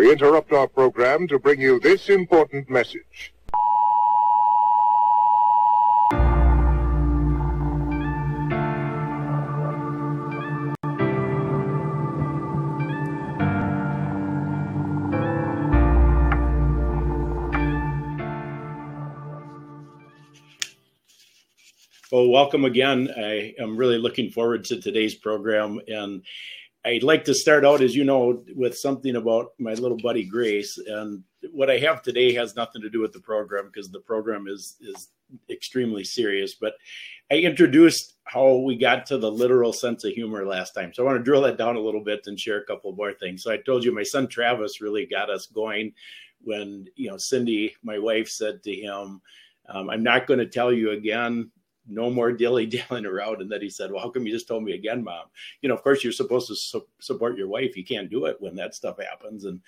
We interrupt our program to bring you this important message. Well, welcome again. I am really looking forward to today's program. And I'd like to start out, as you know, with something about my little buddy Grace. And what I have today has nothing to do with the program because the program is is extremely serious. But I introduced how we got to the literal sense of humor last time. So I want to drill that down a little bit and share a couple more things. So I told you my son Travis really got us going when you know Cindy, my wife, said to him, um, "I'm not going to tell you again no more dilly dallying around. And then he said, Well, how come you just told me again, mom? You know, of course, you're supposed to su- support your wife. You can't do it when that stuff happens. And,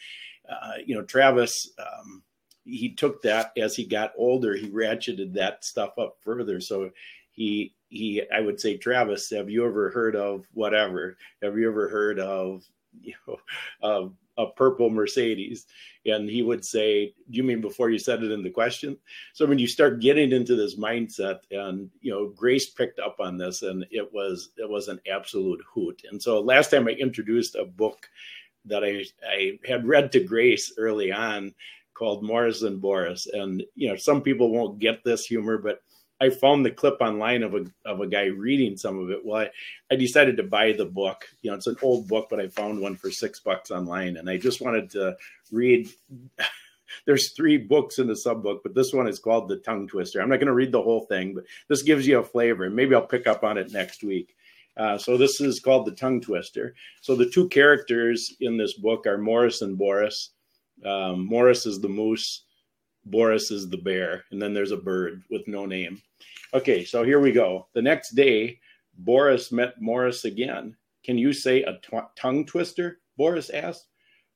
uh, you know, Travis, um, he took that as he got older, he ratcheted that stuff up further. So he, he, I would say, Travis, have you ever heard of whatever? Have you ever heard of, you know, a purple Mercedes? And he would say, you mean before you said it in the question? So when you start getting into this mindset, and you know, Grace picked up on this, and it was it was an absolute hoot. And so last time I introduced a book that I, I had read to Grace early on called Morris and Boris. And you know, some people won't get this humor, but I found the clip online of a of a guy reading some of it. Well, I, I decided to buy the book. You know, it's an old book, but I found one for six bucks online, and I just wanted to read. There's three books in the sub book, but this one is called The Tongue Twister. I'm not going to read the whole thing, but this gives you a flavor. Maybe I'll pick up on it next week. Uh, so this is called The Tongue Twister. So the two characters in this book are Morris and Boris. Um, Morris is the moose. Boris is the bear, and then there's a bird with no name. Okay, so here we go. The next day, Boris met Morris again. Can you say a t- tongue twister? Boris asked.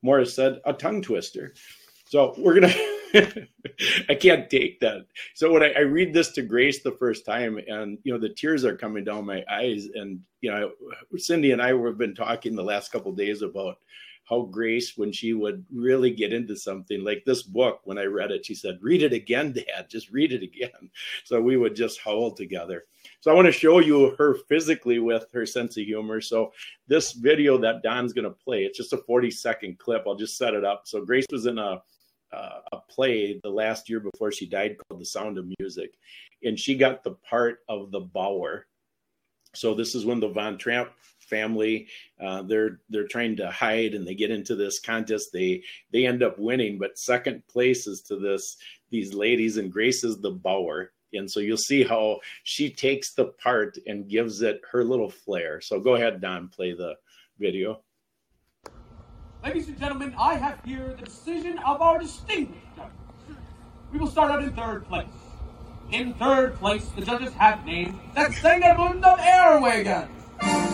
Morris said, a tongue twister. So we're going to, I can't take that. So when I, I, read this to Grace the first time, and, you know, the tears are coming down my eyes. And, you know, Cindy and I have been talking the last couple days about how Grace, when she would really get into something like this book, when I read it, she said, Read it again, Dad, just read it again. So we would just howl together. So I want to show you her physically with her sense of humor. So this video that Don's going to play, it's just a 40 second clip. I'll just set it up. So Grace was in a uh, a play the last year before she died called The Sound of Music, and she got the part of the Bower. So this is when the Von Trapp family. Uh, they're they're trying to hide and they get into this contest. They they end up winning, but second place is to this these ladies and Grace is the Bower. And so you'll see how she takes the part and gives it her little flair. So go ahead, Don, play the video. Ladies and gentlemen, I have here the decision of our distinguished judges. We will start out in third place. In third place, the judges have named that Sengerbund Airwagen. In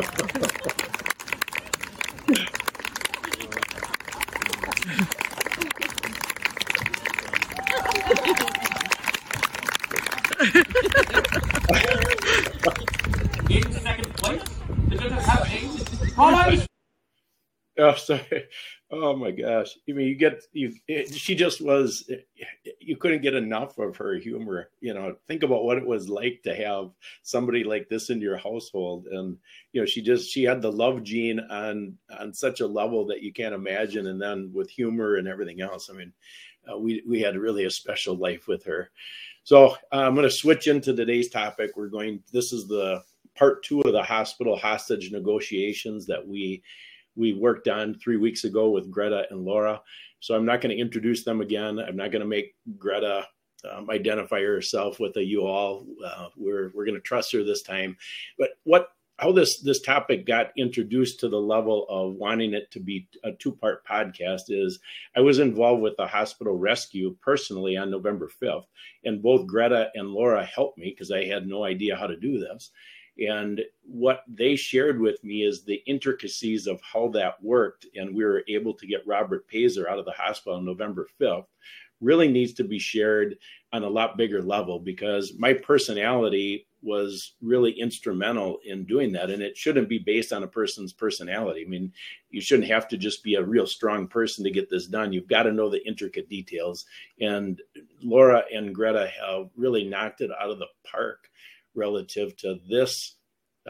Thank you. Oh, my gosh. I mean, you get you. It, she just was. You couldn't get enough of her humor. You know, think about what it was like to have somebody like this in your household, and you know, she just she had the love gene on on such a level that you can't imagine, and then with humor and everything else. I mean, uh, we we had really a special life with her. So uh, I'm going to switch into today's topic. We're going. This is the part two of the hospital hostage negotiations that we we worked on three weeks ago with Greta and Laura. So I'm not going to introduce them again. I'm not going to make Greta um, identify herself with a you all. Uh, we're we're going to trust her this time. But what how this this topic got introduced to the level of wanting it to be a two part podcast is I was involved with the hospital rescue personally on November 5th, and both Greta and Laura helped me because I had no idea how to do this. And what they shared with me is the intricacies of how that worked. And we were able to get Robert Pazer out of the hospital on November 5th. really needs to be shared on a lot bigger level because my personality was really instrumental in doing that. And it shouldn't be based on a person's personality. I mean, you shouldn't have to just be a real strong person to get this done. You've got to know the intricate details. And Laura and Greta have really knocked it out of the park relative to this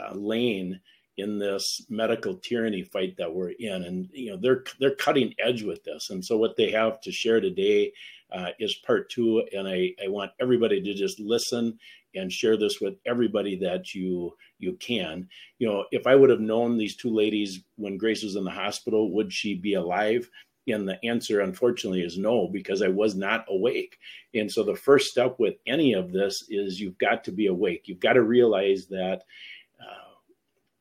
uh, lane in this medical tyranny fight that we're in and you know they're they're cutting edge with this and so what they have to share today uh, is part two and I, I want everybody to just listen and share this with everybody that you you can. You know, if I would have known these two ladies when Grace was in the hospital, would she be alive? And the answer, unfortunately, is no, because I was not awake. And so the first step with any of this is you've got to be awake. You've got to realize that uh,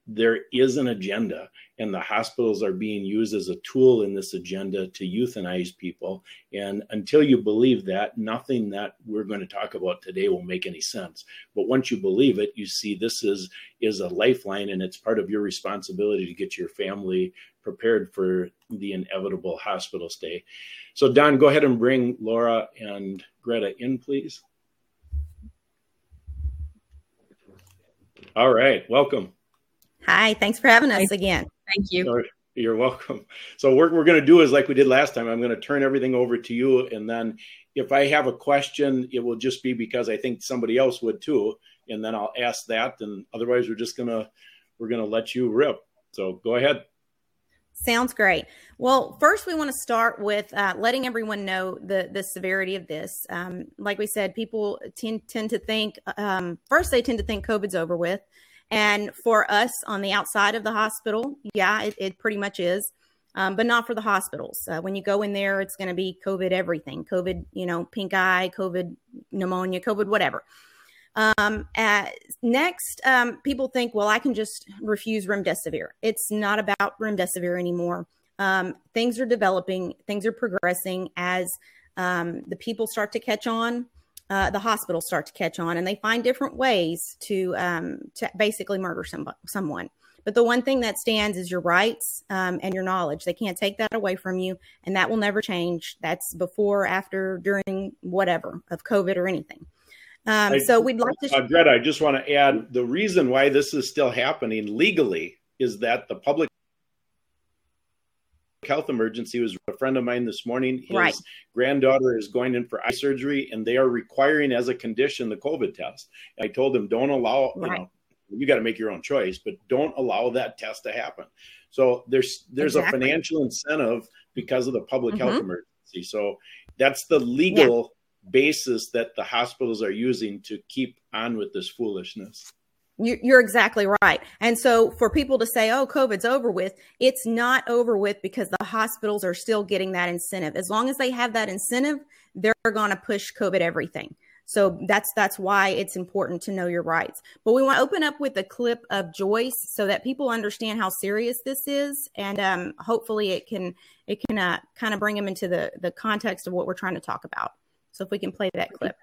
there is an agenda and the hospitals are being used as a tool in this agenda to euthanize people. And until you believe that, nothing that we're going to talk about today will make any sense. But once you believe it, you see this is is a lifeline, and it's part of your responsibility to get your family prepared for the inevitable hospital stay. So, Don, go ahead and bring Laura and Greta in, please. All right, welcome. Hi, thanks for having us again. Thank you. You're welcome. So what we're going to do is like we did last time. I'm going to turn everything over to you, and then if I have a question, it will just be because I think somebody else would too, and then I'll ask that. And otherwise, we're just gonna we're gonna let you rip. So go ahead. Sounds great. Well, first we want to start with uh, letting everyone know the the severity of this. Um, like we said, people tend tend to think um, first they tend to think COVID's over with, and for us on the outside of the hospital, yeah, it, it pretty much is. Um, but not for the hospitals. Uh, when you go in there, it's going to be COVID everything COVID, you know, pink eye, COVID pneumonia, COVID whatever. Um, next, um, people think, well, I can just refuse remdesivir. It's not about remdesivir anymore. Um, things are developing, things are progressing as um, the people start to catch on uh, the hospitals start to catch on and they find different ways to to basically murder some, someone. But the one thing that stands is your rights um, and your knowledge. They can't take that away from you, and that will never change. That's before, after, during, whatever of COVID or anything. Um, I, so we'd like to. Uh, Greta, I just want to add the reason why this is still happening legally is that the public health emergency was a friend of mine this morning. His right. granddaughter is going in for eye surgery, and they are requiring as a condition the COVID test. I told them, don't allow. Right. You know, you got to make your own choice, but don't allow that test to happen. So there's there's exactly. a financial incentive because of the public mm-hmm. health emergency. So that's the legal. Basis that the hospitals are using to keep on with this foolishness. You're exactly right. And so for people to say, oh, COVID's over with, it's not over with because the hospitals are still getting that incentive. As long as they have that incentive, they're going to push COVID everything. So that's that's why it's important to know your rights. But we want to open up with a clip of Joyce so that people understand how serious this is, and um, hopefully it can it can uh, kind of bring them into the the context of what we're trying to talk about. So if we can play that clip.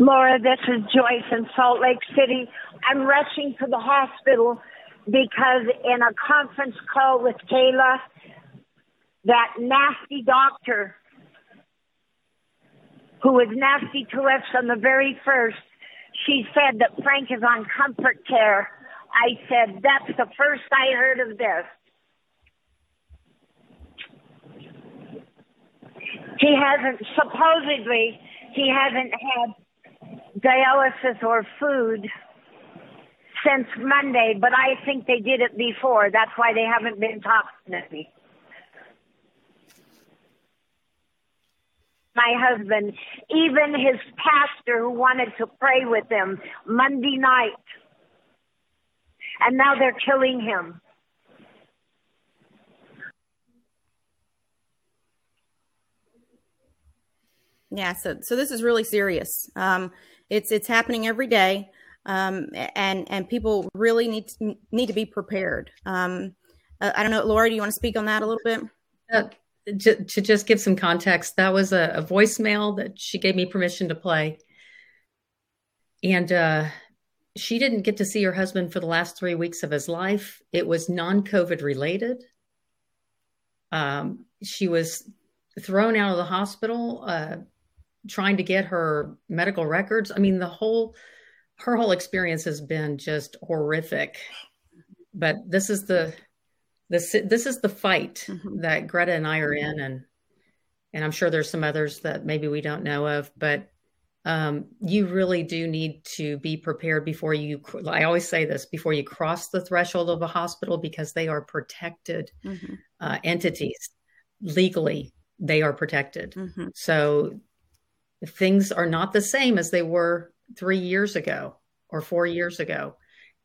Laura, this is Joyce in Salt Lake City. I'm rushing to the hospital because in a conference call with Kayla, that nasty doctor who was nasty to us from the very first, she said that Frank is on comfort care. I said, that's the first I heard of this. He hasn't, supposedly, he hasn't had dialysis or food since Monday, but I think they did it before. That's why they haven't been talking to me. My husband, even his pastor who wanted to pray with him Monday night. And now they're killing him. Yeah, so so this is really serious. Um, it's it's happening every day, um, and and people really need to, need to be prepared. Um, uh, I don't know, Laura. Do you want to speak on that a little bit? Uh, to, to, just give some context, that was a, a, voicemail that she gave me permission to play, and uh, she didn't get to see her husband for the last three weeks of his life. It was non-COVID related. Um, she was thrown out of the hospital, uh, trying to get her medical records. I mean, the whole her whole experience has been just horrific. But this is the this this is the fight mm-hmm. that Greta and I are in, and and I'm sure there's some others that maybe we don't know of, but um, you really do need to be prepared before you i always say this before you cross the threshold of a hospital because they are protected mm-hmm. uh, entities legally they are protected mm-hmm. so things are not the same as they were three years ago or four years ago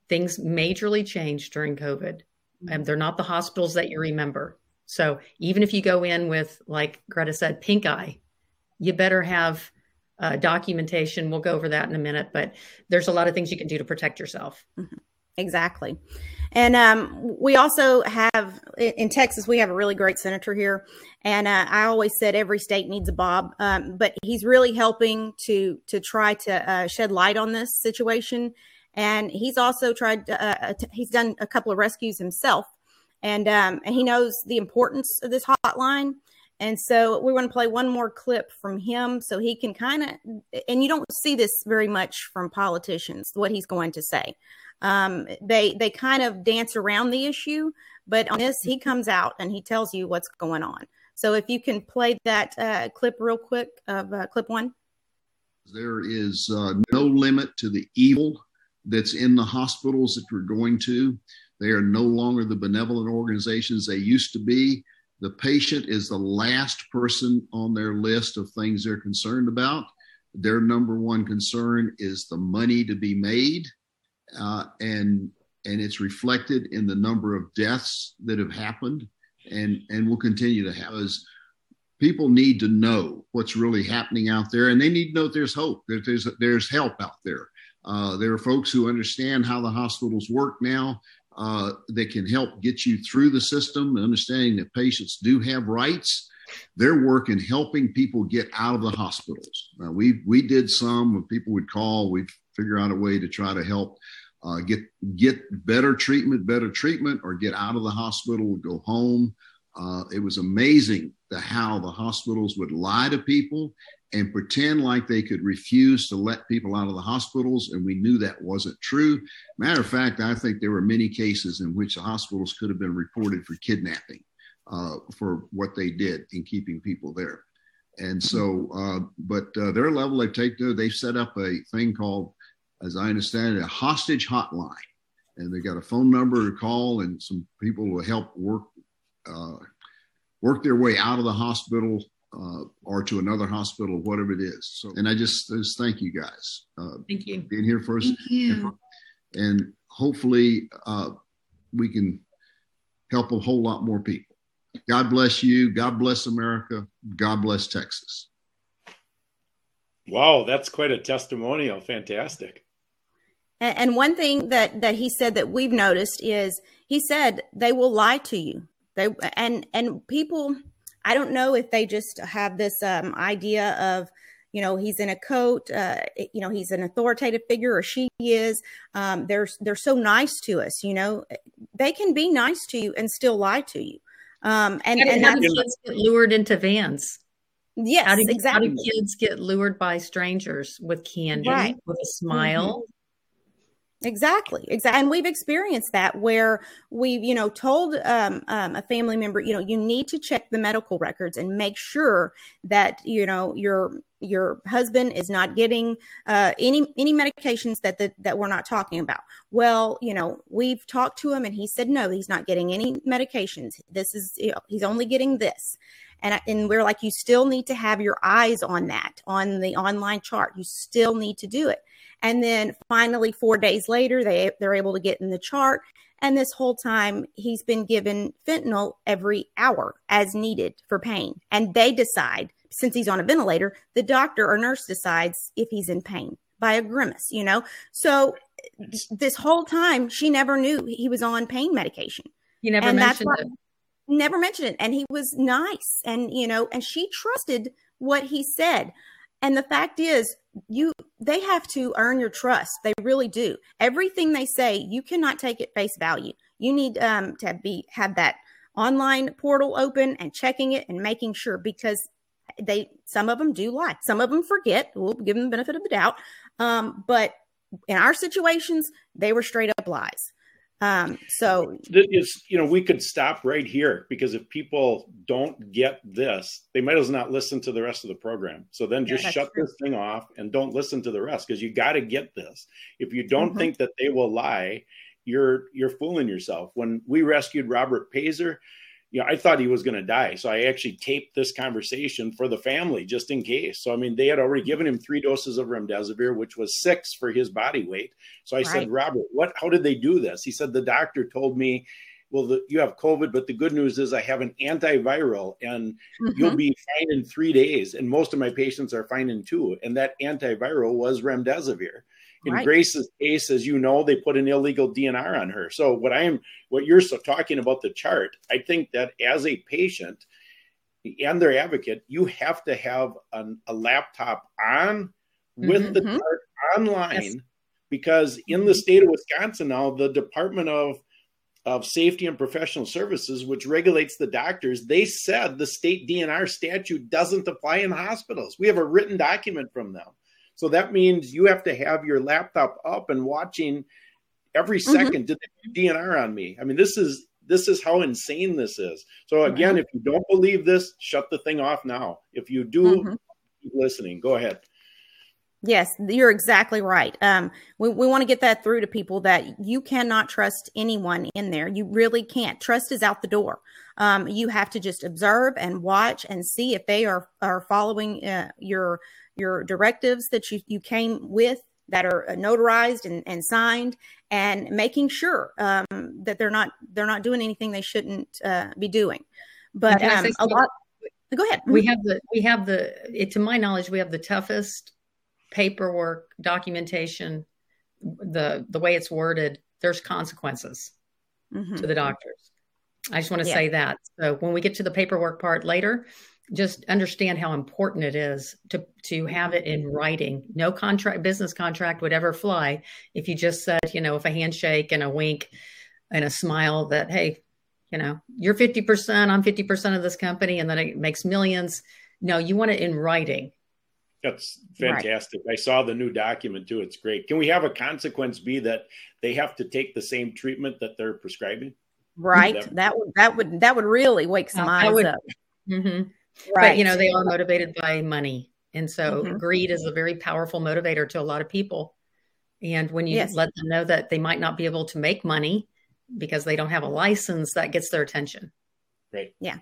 things majorly changed during covid and they're not the hospitals that you remember so even if you go in with like greta said pink eye you better have uh, documentation. We'll go over that in a minute, but there's a lot of things you can do to protect yourself. Mm-hmm. Exactly. And um, we also have in Texas, we have a really great senator here. And uh, I always said every state needs a Bob, um, but he's really helping to to try to uh, shed light on this situation. And he's also tried. To, uh, he's done a couple of rescues himself, and um, and he knows the importance of this hotline. And so we want to play one more clip from him so he can kind of, and you don't see this very much from politicians, what he's going to say. Um, they they kind of dance around the issue, but on this, he comes out and he tells you what's going on. So if you can play that uh, clip real quick of uh, clip one. There is uh, no limit to the evil that's in the hospitals that we're going to. They are no longer the benevolent organizations they used to be. The patient is the last person on their list of things they're concerned about. Their number one concern is the money to be made, uh, and and it's reflected in the number of deaths that have happened, and and will continue to have. As people need to know what's really happening out there, and they need to know there's hope. That there's there's help out there. Uh, there are folks who understand how the hospitals work now uh, that can help get you through the system, understanding that patients do have rights. Their work in helping people get out of the hospitals. Now, we we did some when people would call, we'd figure out a way to try to help uh, get get better treatment, better treatment, or get out of the hospital, go home. Uh, it was amazing the how the hospitals would lie to people and pretend like they could refuse to let people out of the hospitals. And we knew that wasn't true. Matter of fact, I think there were many cases in which the hospitals could have been reported for kidnapping uh, for what they did in keeping people there. And so, uh, but uh, their level they take there, they've set up a thing called, as I understand it, a hostage hotline. And they got a phone number to call, and some people will help work uh, work their way out of the hospital uh, or to another hospital, whatever it is. So, and I just, just thank you guys. Uh, thank you being here first, and, and hopefully uh, we can help a whole lot more people. God bless you. God bless America. God bless Texas. Wow, that's quite a testimonial. Fantastic. And one thing that that he said that we've noticed is he said they will lie to you. They and and people I don't know if they just have this um, idea of, you know, he's in a coat, uh, you know, he's an authoritative figure or she is. Um, they're they're so nice to us, you know. They can be nice to you and still lie to you. Um, and and, and how do kids get lured into vans? Yes, how do, exactly. How do kids get lured by strangers with candy, right. with a smile? Exactly, exactly, and we've experienced that where we've, you know, told um, um, a family member, you know, you need to check the medical records and make sure that you know your your husband is not getting uh, any any medications that the, that we're not talking about. Well, you know, we've talked to him and he said no, he's not getting any medications. This is you know, he's only getting this. And, and we're like, you still need to have your eyes on that on the online chart. You still need to do it. And then finally, four days later, they, they're able to get in the chart. And this whole time, he's been given fentanyl every hour as needed for pain. And they decide, since he's on a ventilator, the doctor or nurse decides if he's in pain by a grimace, you know? So this whole time, she never knew he was on pain medication. You never and mentioned it. Never mentioned it. And he was nice. And, you know, and she trusted what he said. And the fact is, you they have to earn your trust. They really do. Everything they say, you cannot take at face value. You need um, to be have that online portal open and checking it and making sure because they some of them do lie some of them forget we'll give them the benefit of the doubt um, but in our situations they were straight up lies um, so it's you know we could stop right here because if people don't get this, they might as well not listen to the rest of the program. So then just yeah, shut true. this thing off and don't listen to the rest because you got to get this. If you don't mm-hmm. think that they will lie, you're you're fooling yourself. When we rescued Robert Pazer, you know, I thought he was going to die. So I actually taped this conversation for the family just in case. So, I mean, they had already given him three doses of remdesivir, which was six for his body weight. So I right. said, Robert, what, how did they do this? He said, the doctor told me, well, the, you have COVID, but the good news is I have an antiviral and mm-hmm. you'll be fine in three days. And most of my patients are fine in two. And that antiviral was remdesivir. In right. Grace's case, as you know, they put an illegal DNR on her. So what I am, what you're so talking about the chart, I think that as a patient and their advocate, you have to have an, a laptop on with mm-hmm. the chart online yes. because in the state of Wisconsin now, the Department of of Safety and Professional Services, which regulates the doctors, they said the state DNR statute doesn't apply in hospitals. We have a written document from them. So that means you have to have your laptop up and watching every 2nd mm-hmm. Did they DNR on me? I mean, this is this is how insane this is. So again, if you don't believe this, shut the thing off now. If you do, mm-hmm. keep listening. Go ahead. Yes, you're exactly right. Um, we, we want to get that through to people that you cannot trust anyone in there. You really can't. Trust is out the door. Um, you have to just observe and watch and see if they are are following uh, your your directives that you, you came with that are notarized and, and signed and making sure um, that they're not they're not doing anything they shouldn't uh, be doing. But um, a lot go ahead. we have the we have the it, to my knowledge we have the toughest paperwork documentation the the way it's worded there's consequences mm-hmm. to the doctors. I just want to yeah. say that. So when we get to the paperwork part later just understand how important it is to to have it in writing. No contract, business contract would ever fly if you just said, you know, if a handshake and a wink and a smile that, hey, you know, you're 50%, I'm 50% of this company, and then it makes millions. No, you want it in writing. That's fantastic. Right. I saw the new document too. It's great. Can we have a consequence be that they have to take the same treatment that they're prescribing? Right. That, that would that would that would really wake some uh, eyes would, up. Mm-hmm. Right. But, you know, they are motivated by money. And so mm-hmm. greed is a very powerful motivator to a lot of people. And when you yes. let them know that they might not be able to make money because they don't have a license, that gets their attention. Right. Yeah.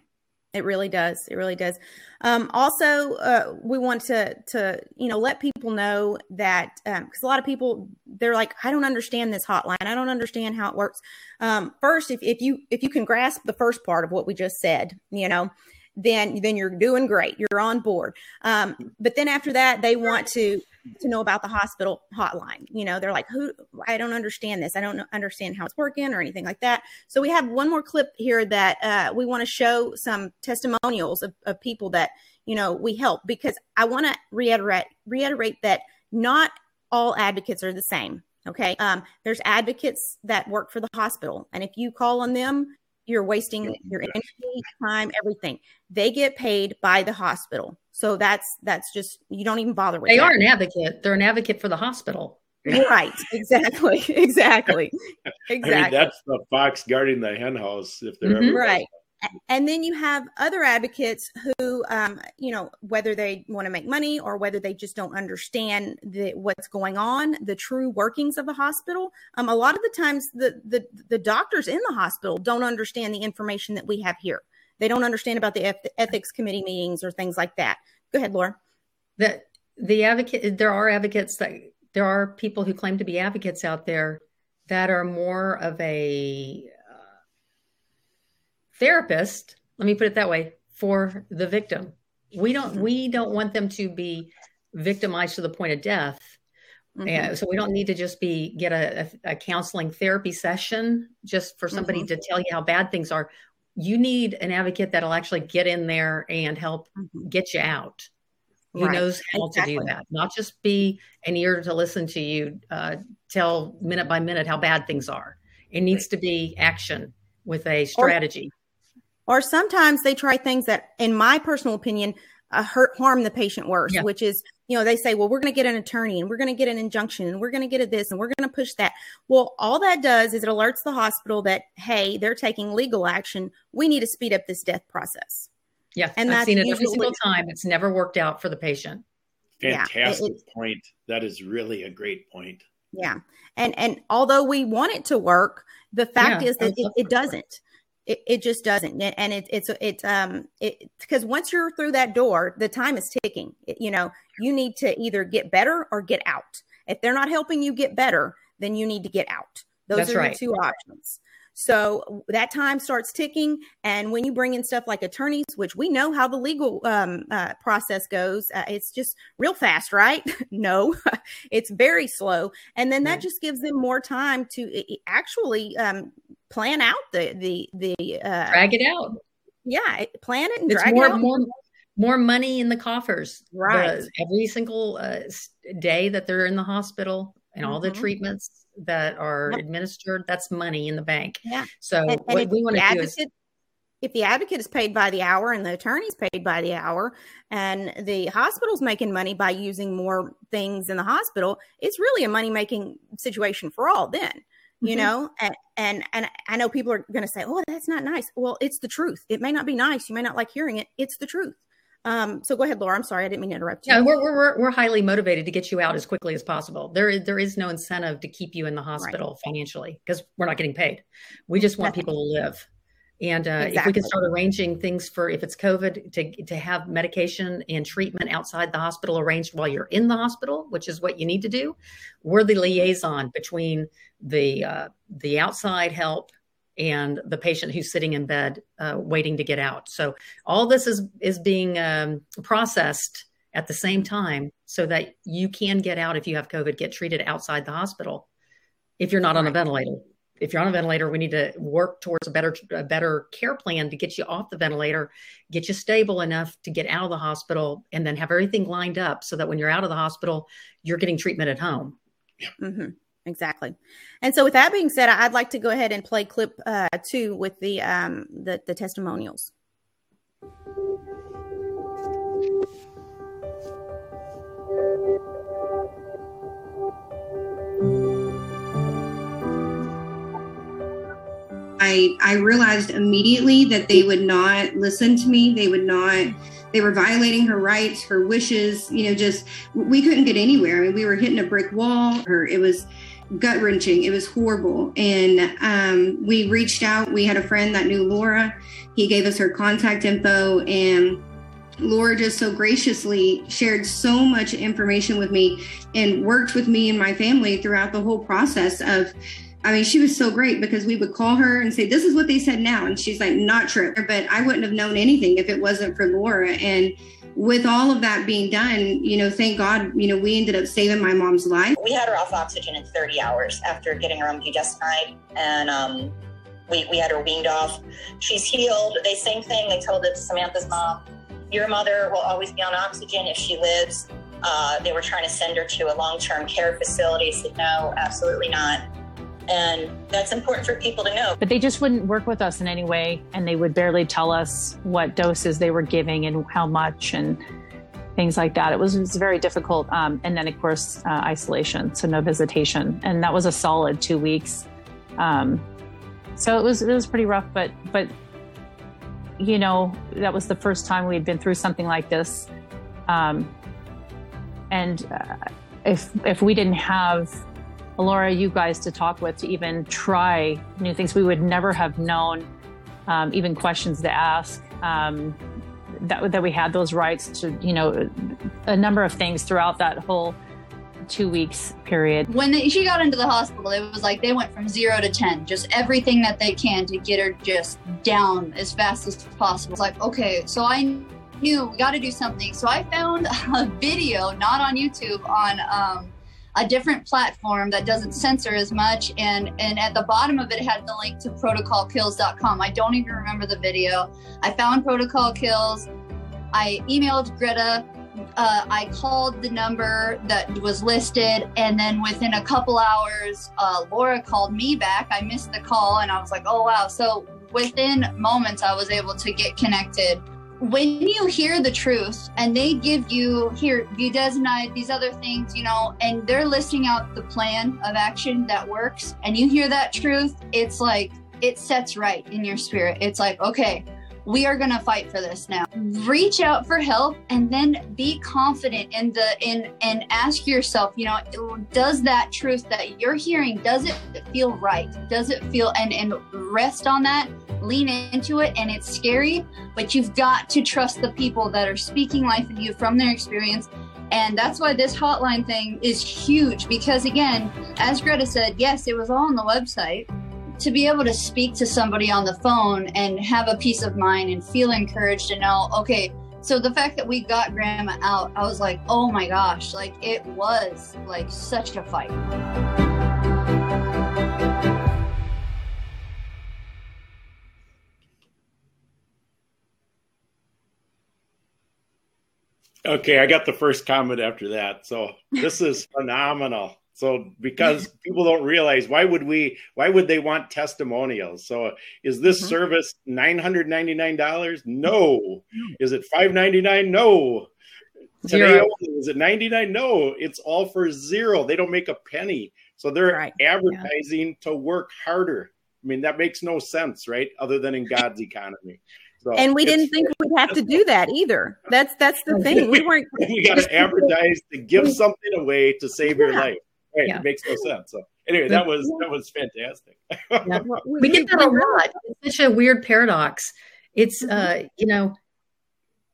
It really does. It really does. Um, also, uh, we want to to you know let people know that because um, a lot of people they're like, I don't understand this hotline. I don't understand how it works. Um, first, if if you if you can grasp the first part of what we just said, you know, then then you're doing great. You're on board. Um, but then after that, they want to to know about the hospital hotline. You know, they're like, "Who? I don't understand this. I don't understand how it's working or anything like that." So we have one more clip here that uh, we want to show some testimonials of, of people that you know we help because I want to reiterate reiterate that not all advocates are the same. Okay. Um, there's advocates that work for the hospital. And if you call on them, you're wasting your energy, time, everything. They get paid by the hospital. So that's that's just you don't even bother with. They that. are an advocate. They're an advocate for the hospital. Right. Exactly. Exactly. Exactly. I mean, that's the fox guarding the hen house if they're mm-hmm. right and then you have other advocates who um, you know whether they want to make money or whether they just don't understand the, what's going on the true workings of the hospital um, a lot of the times the, the the doctors in the hospital don't understand the information that we have here. They don't understand about the ethics committee meetings or things like that. Go ahead laura. The the advocate there are advocates that there are people who claim to be advocates out there that are more of a therapist, let me put it that way, for the victim. We don't we don't want them to be victimized to the point of death. Mm-hmm. And so we don't need to just be get a, a, a counseling therapy session just for somebody mm-hmm. to tell you how bad things are. You need an advocate that'll actually get in there and help mm-hmm. get you out. Who right. knows how exactly. to do that? Not just be an ear to listen to you uh, tell minute by minute how bad things are. It needs right. to be action with a strategy. Or sometimes they try things that, in my personal opinion, uh, hurt harm the patient worse, yeah. which is you know they say, well, we're going to get an attorney and we're going to get an injunction and we're going to get a this and we're going to push that. Well, all that does is it alerts the hospital that hey, they're taking legal action. We need to speed up this death process. Yeah, and I've seen it every single time. It's never worked out for the patient. Fantastic yeah, point. That is really a great point. Yeah, and and although we want it to work, the fact yeah, is that it, it doesn't. It, it just doesn't and it, it's it's um it because once you're through that door the time is ticking it, you know you need to either get better or get out if they're not helping you get better then you need to get out those That's are right. the two options so that time starts ticking. And when you bring in stuff like attorneys, which we know how the legal um, uh, process goes, uh, it's just real fast, right? no, it's very slow. And then that just gives them more time to actually um, plan out the, the, the, uh, drag it out. Yeah, plan it and it's drag more, it out. More, more money in the coffers. Right. every single uh, day that they're in the hospital and all mm-hmm. the treatments that are yep. administered, that's money in the bank. Yeah. So and, and what we want to do is if the advocate is paid by the hour and the attorney's paid by the hour and the hospital's making money by using more things in the hospital, it's really a money making situation for all then. Mm-hmm. You know, and, and and I know people are going to say, "Oh, that's not nice." Well, it's the truth. It may not be nice. You may not like hearing it. It's the truth. Um, so go ahead, Laura. I'm sorry, I didn't mean to interrupt you. Yeah, we're, we're, we're highly motivated to get you out as quickly as possible. There is, there is no incentive to keep you in the hospital right. financially because we're not getting paid. We just want people to live. And uh, exactly. if we can start arranging things for if it's COVID to to have medication and treatment outside the hospital arranged while you're in the hospital, which is what you need to do, we're the liaison between the uh, the outside help and the patient who's sitting in bed uh, waiting to get out. So all this is is being um, processed at the same time so that you can get out if you have COVID, get treated outside the hospital. If you're not on a ventilator, if you're on a ventilator, we need to work towards a better a better care plan to get you off the ventilator, get you stable enough to get out of the hospital, and then have everything lined up so that when you're out of the hospital, you're getting treatment at home. Mm-hmm. Exactly. And so, with that being said, I'd like to go ahead and play clip uh, two with the um, the, the testimonials. I, I realized immediately that they would not listen to me. They would not, they were violating her rights, her wishes, you know, just, we couldn't get anywhere. I mean, we were hitting a brick wall. Her, it was, gut wrenching. It was horrible. And um, we reached out. We had a friend that knew Laura. He gave us her contact info, and Laura just so graciously shared so much information with me and worked with me and my family throughout the whole process of. I mean, she was so great because we would call her and say, This is what they said now. And she's like, Not true. But I wouldn't have known anything if it wasn't for Laura. And with all of that being done, you know, thank God, you know, we ended up saving my mom's life. We had her off oxygen in 30 hours after getting her on budesonide, and um, we, we had her weaned off. She's healed. They same thing. They told it to Samantha's mom. Your mother will always be on oxygen if she lives. Uh, they were trying to send her to a long-term care facility. Said no, absolutely not. And that's important for people to know. But they just wouldn't work with us in any way. And they would barely tell us what doses they were giving and how much and things like that. It was, it was very difficult. Um, and then, of course, uh, isolation, so no visitation. And that was a solid two weeks. Um, so it was it was pretty rough, but but you know that was the first time we had been through something like this, um, and uh, if if we didn't have Laura, you guys to talk with to even try new things. We would never have known, um, even questions to ask. Um, that that we had those rights to, you know, a number of things throughout that whole two weeks period. When she got into the hospital, it was like they went from zero to 10, just everything that they can to get her just down as fast as possible. It's like, okay, so I knew we got to do something. So I found a video, not on YouTube, on um, a different platform that doesn't censor as much and and at the bottom of it had the link to protocolkills.com i don't even remember the video i found protocol kills i emailed greta uh, I called the number that was listed, and then within a couple hours, uh, Laura called me back. I missed the call, and I was like, "Oh wow!" So within moments, I was able to get connected. When you hear the truth and they give you here budesonide, these other things, you know, and they're listing out the plan of action that works, and you hear that truth, it's like it sets right in your spirit. It's like, okay, we are going to fight for this now. Reach out for help and then be confident in the in and ask yourself you know does that truth that you're hearing does it feel right? Does it feel and and rest on that lean into it and it's scary but you've got to trust the people that are speaking life in you from their experience. And that's why this hotline thing is huge because again as greta said yes it was all on the website to be able to speak to somebody on the phone and have a peace of mind and feel encouraged to know, okay, so the fact that we got grandma out, I was like, oh my gosh, like it was like such a fight. Okay, I got the first comment after that. So this is phenomenal. So because people don't realize why would we why would they want testimonials? So is this mm-hmm. service nine hundred ninety nine dollars? No. Is it five ninety nine? No. Today is it ninety nine? No. It's all for zero. They don't make a penny. So they're right. advertising yeah. to work harder. I mean that makes no sense, right? Other than in God's economy. So and we didn't think we'd have to do that either. That's that's the thing. We weren't. we got to advertise to give something away to save yeah. your life. Right, yeah. it makes no sense. So anyway, that was that was fantastic. yeah. We get that a lot. It's such a weird paradox. It's uh, mm-hmm. you know,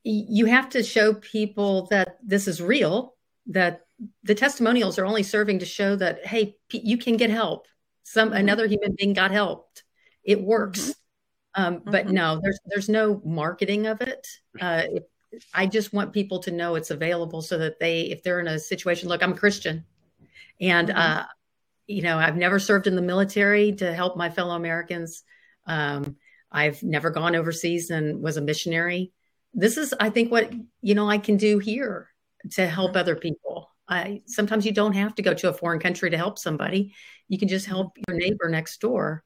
you have to show people that this is real. That the testimonials are only serving to show that hey, you can get help. Some mm-hmm. another human being got helped. It works. Mm-hmm. Um, but mm-hmm. no, there's there's no marketing of it. Uh, I just want people to know it's available so that they, if they're in a situation, look, I'm a Christian. And, mm-hmm. uh, you know, I've never served in the military to help my fellow Americans. Um, I've never gone overseas and was a missionary. This is, I think, what, you know, I can do here to help other people. I, sometimes you don't have to go to a foreign country to help somebody. You can just help your neighbor next door.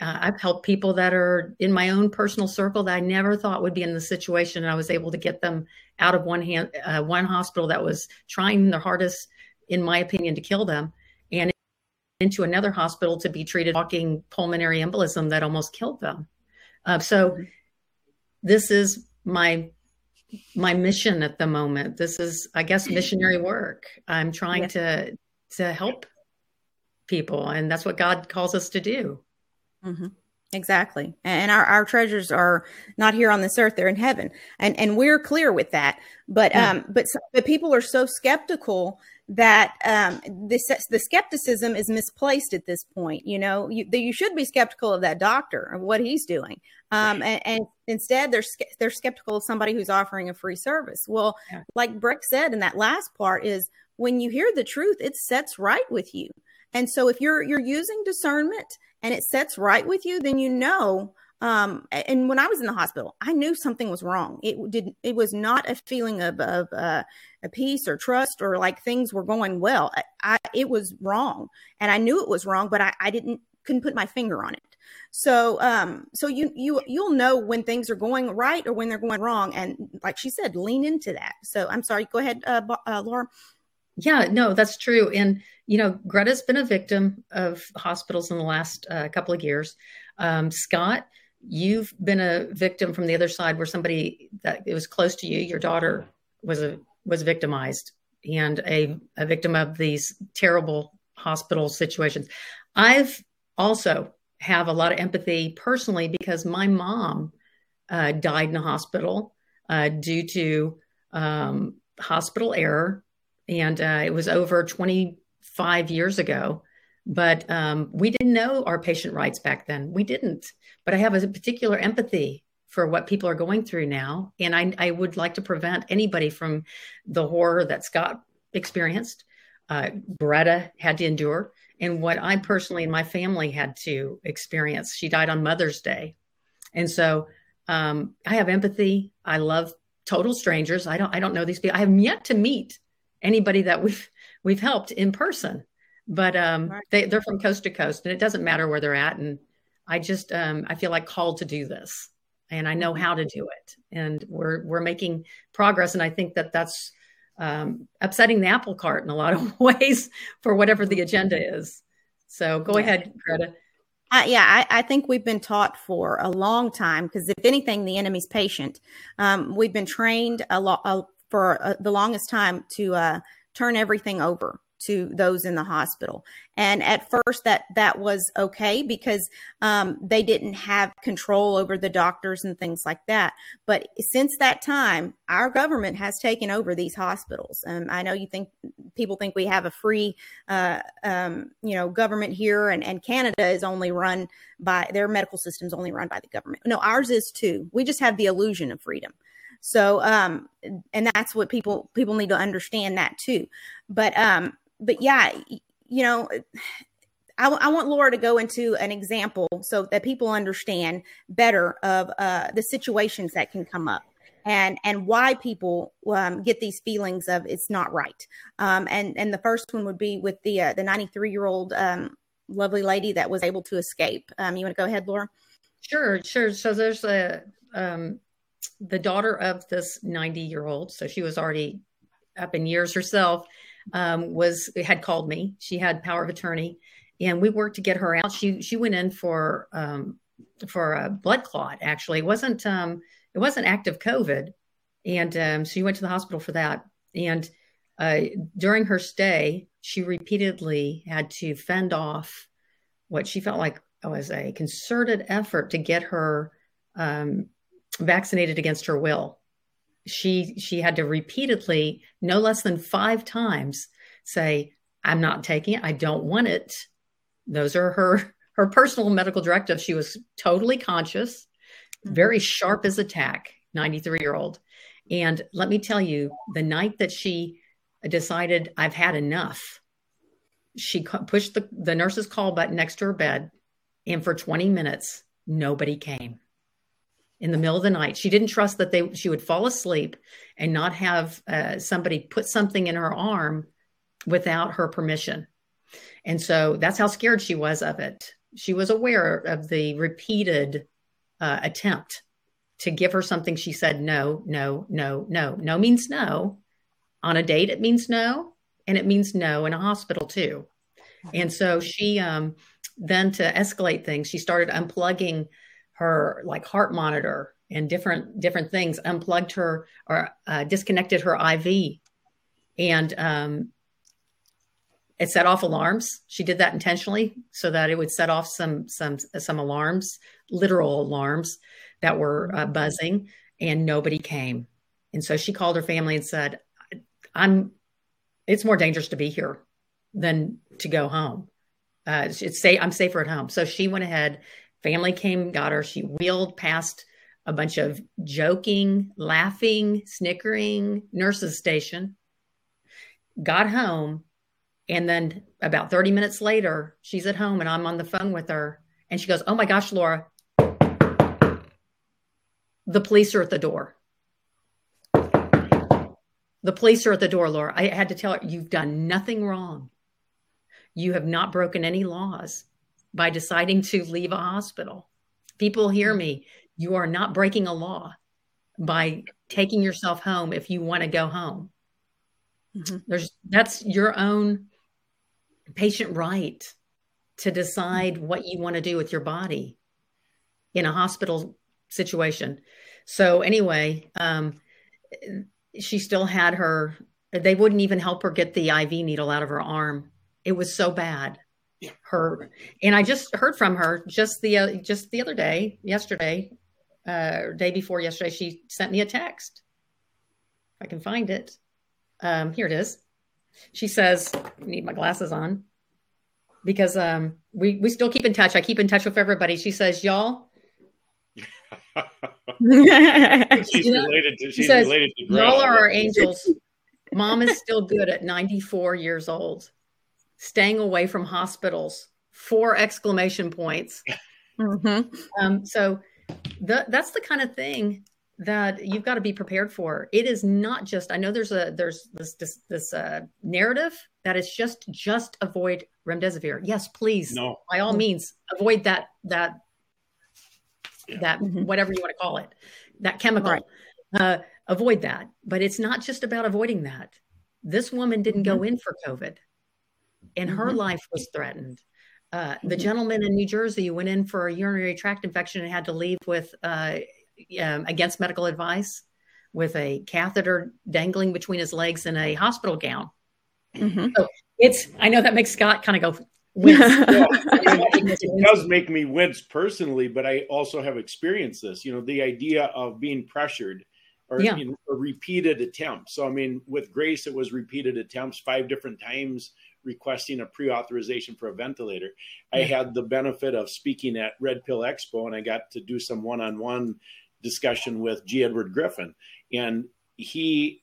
Uh, I've helped people that are in my own personal circle that I never thought would be in the situation, and I was able to get them out of one hand, uh, one hospital that was trying their hardest in my opinion, to kill them, and into another hospital to be treated walking pulmonary embolism that almost killed them. Uh, so this is my my mission at the moment. This is, I guess, missionary work. I'm trying yes. to to help people, and that's what God calls us to do. Mm-hmm. Exactly. And our, our treasures are not here on this earth, they're in heaven. And and we're clear with that. But yeah. um but but people are so skeptical that um, this the skepticism is misplaced at this point. You know, you, you should be skeptical of that doctor and what he's doing, um, and, and, instead they're they're skeptical of somebody who's offering a free service. Well, yeah. like Brick said in that last part, is when you hear the truth, it sets right with you. And so if you're you're using discernment and it sets right with you, then you know um, and when I was in the hospital, I knew something was wrong. It did. It was not a feeling of, of uh, a peace or trust or like things were going well. I, I, it was wrong, and I knew it was wrong, but I, I didn't couldn't put my finger on it. So, um, so you you you'll know when things are going right or when they're going wrong, and like she said, lean into that. So, I'm sorry. Go ahead, uh, uh, Laura. Yeah, no, that's true. And you know, Greta's been a victim of hospitals in the last uh, couple of years. Um, Scott you've been a victim from the other side where somebody that it was close to you your daughter was a was victimized and a, a victim of these terrible hospital situations i've also have a lot of empathy personally because my mom uh, died in a hospital uh, due to um, hospital error and uh, it was over 25 years ago but um, we didn't know our patient rights back then. We didn't. But I have a particular empathy for what people are going through now. And I, I would like to prevent anybody from the horror that Scott experienced, uh, had to endure, and what I personally and my family had to experience. She died on Mother's Day. And so um, I have empathy. I love total strangers. I don't I don't know these people. I have yet to meet anybody that we've we've helped in person but um, right. they, they're from coast to coast, and it doesn't matter where they're at. And I just um, I feel like called to do this, and I know how to do it, and we're we're making progress, and I think that that's um, upsetting the apple cart in a lot of ways for whatever the agenda is. So go yeah. ahead, Greta. Uh, yeah, I, I, think we've been taught for a long time because if anything, the enemy's patient. Um, we've been trained a lot for uh, the longest time to uh, turn everything over to those in the hospital. And at first, that that was okay because um, they didn't have control over the doctors and things like that. But since that time, our government has taken over these hospitals. Um, I know you think people think we have a free, uh, um, you know, government here, and, and Canada is only run by their medical systems only run by the government. No, ours is too. We just have the illusion of freedom. So, um, and that's what people people need to understand that too. But um, but yeah, you know, I, I, want Laura to go into an example so that people understand better of uh, the situations that can come up and and why people um, get these feelings of it's not right. Um, and and the first one would be with the uh, the 93 year old um, lovely lady that was able to escape. Um, you want to go ahead, Laura? Sure, sure. So there's a um, the daughter of this 90 year old. So she was already up in years herself um, was had called me. She had power of attorney, and we worked to get her out. She she went in for um, for a blood clot. Actually, it wasn't um, it wasn't active COVID, and um, she went to the hospital for that. And uh, during her stay, she repeatedly had to fend off what she felt like was a concerted effort to get her um, vaccinated against her will. She she had to repeatedly no less than five times say i'm not taking it. I don't want it. Those are her her personal medical directives. She was totally conscious mm-hmm. very sharp as a tack 93 year old and let me tell you the night that she decided i've had enough she pushed the, the nurse's call button next to her bed and for 20 minutes nobody came in the middle of the night. She didn't trust that they she would fall asleep and not have uh, somebody put something in her arm without her permission. And so that's how scared she was of it. She was aware of the repeated uh, attempt to give her something. She said, no, no, no, no. No means no. On a date, it means no. And it means no in a hospital, too. And so she um, then, to escalate things, she started unplugging her like heart monitor and different different things unplugged her or uh, disconnected her iv and um, it set off alarms. She did that intentionally so that it would set off some some some alarms literal alarms that were uh, buzzing and nobody came. And so she called her family and said i'm it's more dangerous to be here than to go home. Uh, it's say i'm safer at home. So she went ahead Family came, got her. She wheeled past a bunch of joking, laughing, snickering nurses station, got home, and then about 30 minutes later, she's at home and I'm on the phone with her. And she goes, Oh my gosh, Laura, the police are at the door. The police are at the door, Laura. I had to tell her, You've done nothing wrong. You have not broken any laws by deciding to leave a hospital. People hear me. You are not breaking a law by taking yourself home if you want to go home. Mm-hmm. There's that's your own patient right to decide what you want to do with your body in a hospital situation. So anyway, um, she still had her. They wouldn't even help her get the IV needle out of her arm. It was so bad her and i just heard from her just the uh, just the other day yesterday uh day before yesterday she sent me a text. If i can find it. Um here it is. She says I need my glasses on. Because um we we still keep in touch. I keep in touch with everybody. She says y'all. She's related to she's she says, related to y'all are our angels. Mom is still good at 94 years old staying away from hospitals. Four exclamation points. Mm-hmm. Um, so the, that's the kind of thing that you've got to be prepared for. It is not just. I know there's a there's this this, this uh, narrative that is just just avoid remdesivir. Yes, please. No. By all means, avoid that that yeah. that mm-hmm. whatever you want to call it, that chemical. Right. Uh, avoid that. But it's not just about avoiding that. This woman didn't mm-hmm. go in for COVID, and her mm-hmm. life was threatened. Uh, the mm-hmm. gentleman in New Jersey went in for a urinary tract infection and had to leave with uh, um, against medical advice with a catheter dangling between his legs and a hospital gown. Mm-hmm. So it's, I know that makes Scott kind of go, wince. it does make me wince personally, but I also have experienced this. You know, the idea of being pressured or yeah. you know, a repeated attempt. So, I mean, with Grace, it was repeated attempts five different times requesting a pre-authorization for a ventilator. I had the benefit of speaking at Red Pill Expo, and I got to do some one-on-one discussion with G. Edward Griffin, and he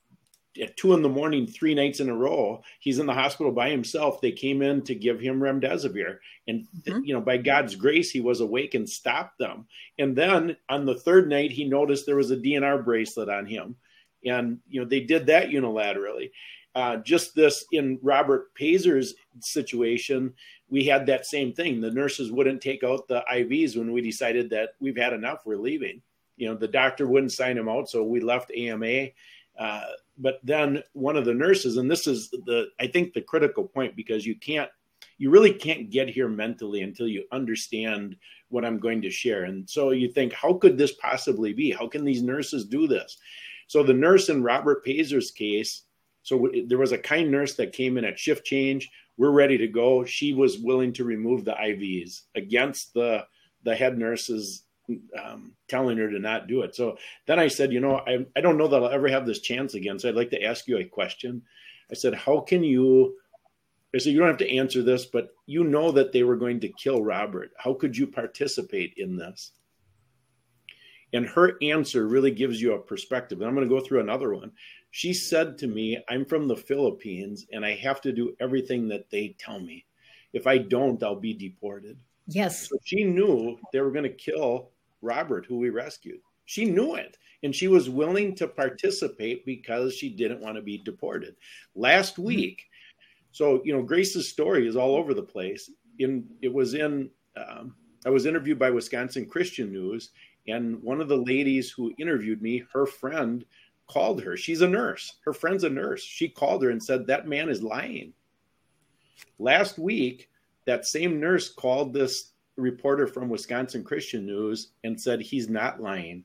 at two in the morning, three nights in a row, he's in the hospital by himself. They came in to give him remdesivir, and mm-hmm. you know, by God's grace, he was awake and stopped them. And then on the third night, he noticed there was a DNR bracelet on him, and you know, they did that unilaterally. Uh, just this in Robert Pazer's situation, we had that same thing. The nurses wouldn't take out the IVs when we decided that we've had enough, we're leaving. You know, the doctor wouldn't sign him out, so we left AMA. Uh, but then one of the nurses, and this is the I think the critical point because you can't you really can't get here mentally until you understand what I'm going to share. And so you think, how could this possibly be? How can these nurses do this? So the nurse in Robert Pazer's case, so there was a kind nurse that came in at shift change. We're ready to go. She was willing to remove the IVs against the the head nurse's um, telling her to not do it. So then I said, you know, I, I don't know that I'll ever have this chance again. So I'd like to ask you a question. I said, how can you? I said, you don't have to answer this, but you know that they were going to kill Robert. How could you participate in this? And her answer really gives you a perspective. And I'm going to go through another one. She said to me, I'm from the Philippines and I have to do everything that they tell me. If I don't, I'll be deported. Yes. So she knew they were going to kill Robert, who we rescued. She knew it and she was willing to participate because she didn't want to be deported. Last mm-hmm. week, so you know, Grace's story is all over the place. In it was in um, I was interviewed by Wisconsin Christian News, and one of the ladies who interviewed me, her friend called her. She's a nurse. Her friend's a nurse. She called her and said that man is lying. Last week, that same nurse called this reporter from Wisconsin Christian News and said he's not lying.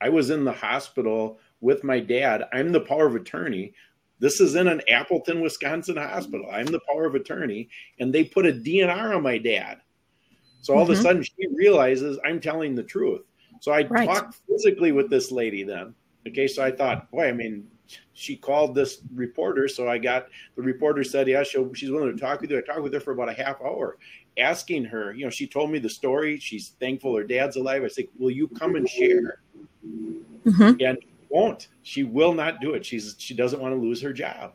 I was in the hospital with my dad. I'm the power of attorney. This is in an Appleton, Wisconsin hospital. I'm the power of attorney. And they put a DNR on my dad. So all mm-hmm. of a mm-hmm. sudden she realizes I'm telling the truth. So I right. talked physically with this lady then. Okay. So I thought, boy, I mean, she called this reporter. So I got the reporter said, yeah, she she's willing to talk with you. I talked with her for about a half hour asking her, you know, she told me the story. She's thankful her dad's alive. I said, will you come and share? Mm-hmm. And won't. She will not do it. She's she doesn't want to lose her job.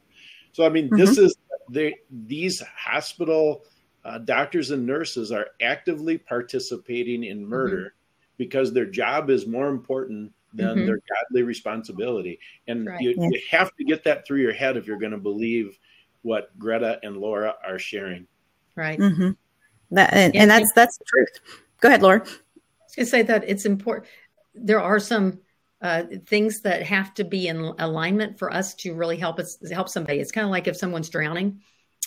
So I mean, mm-hmm. this is the these hospital uh, doctors and nurses are actively participating in murder mm-hmm. because their job is more important than mm-hmm. their godly responsibility. And right. you, you have to get that through your head if you're going to believe what Greta and Laura are sharing. Right. Mm-hmm. That and, and that's that's the truth. Go ahead, Laura. I was going to say that it's important. There are some uh, things that have to be in alignment for us to really help us help somebody. It's kind of like if someone's drowning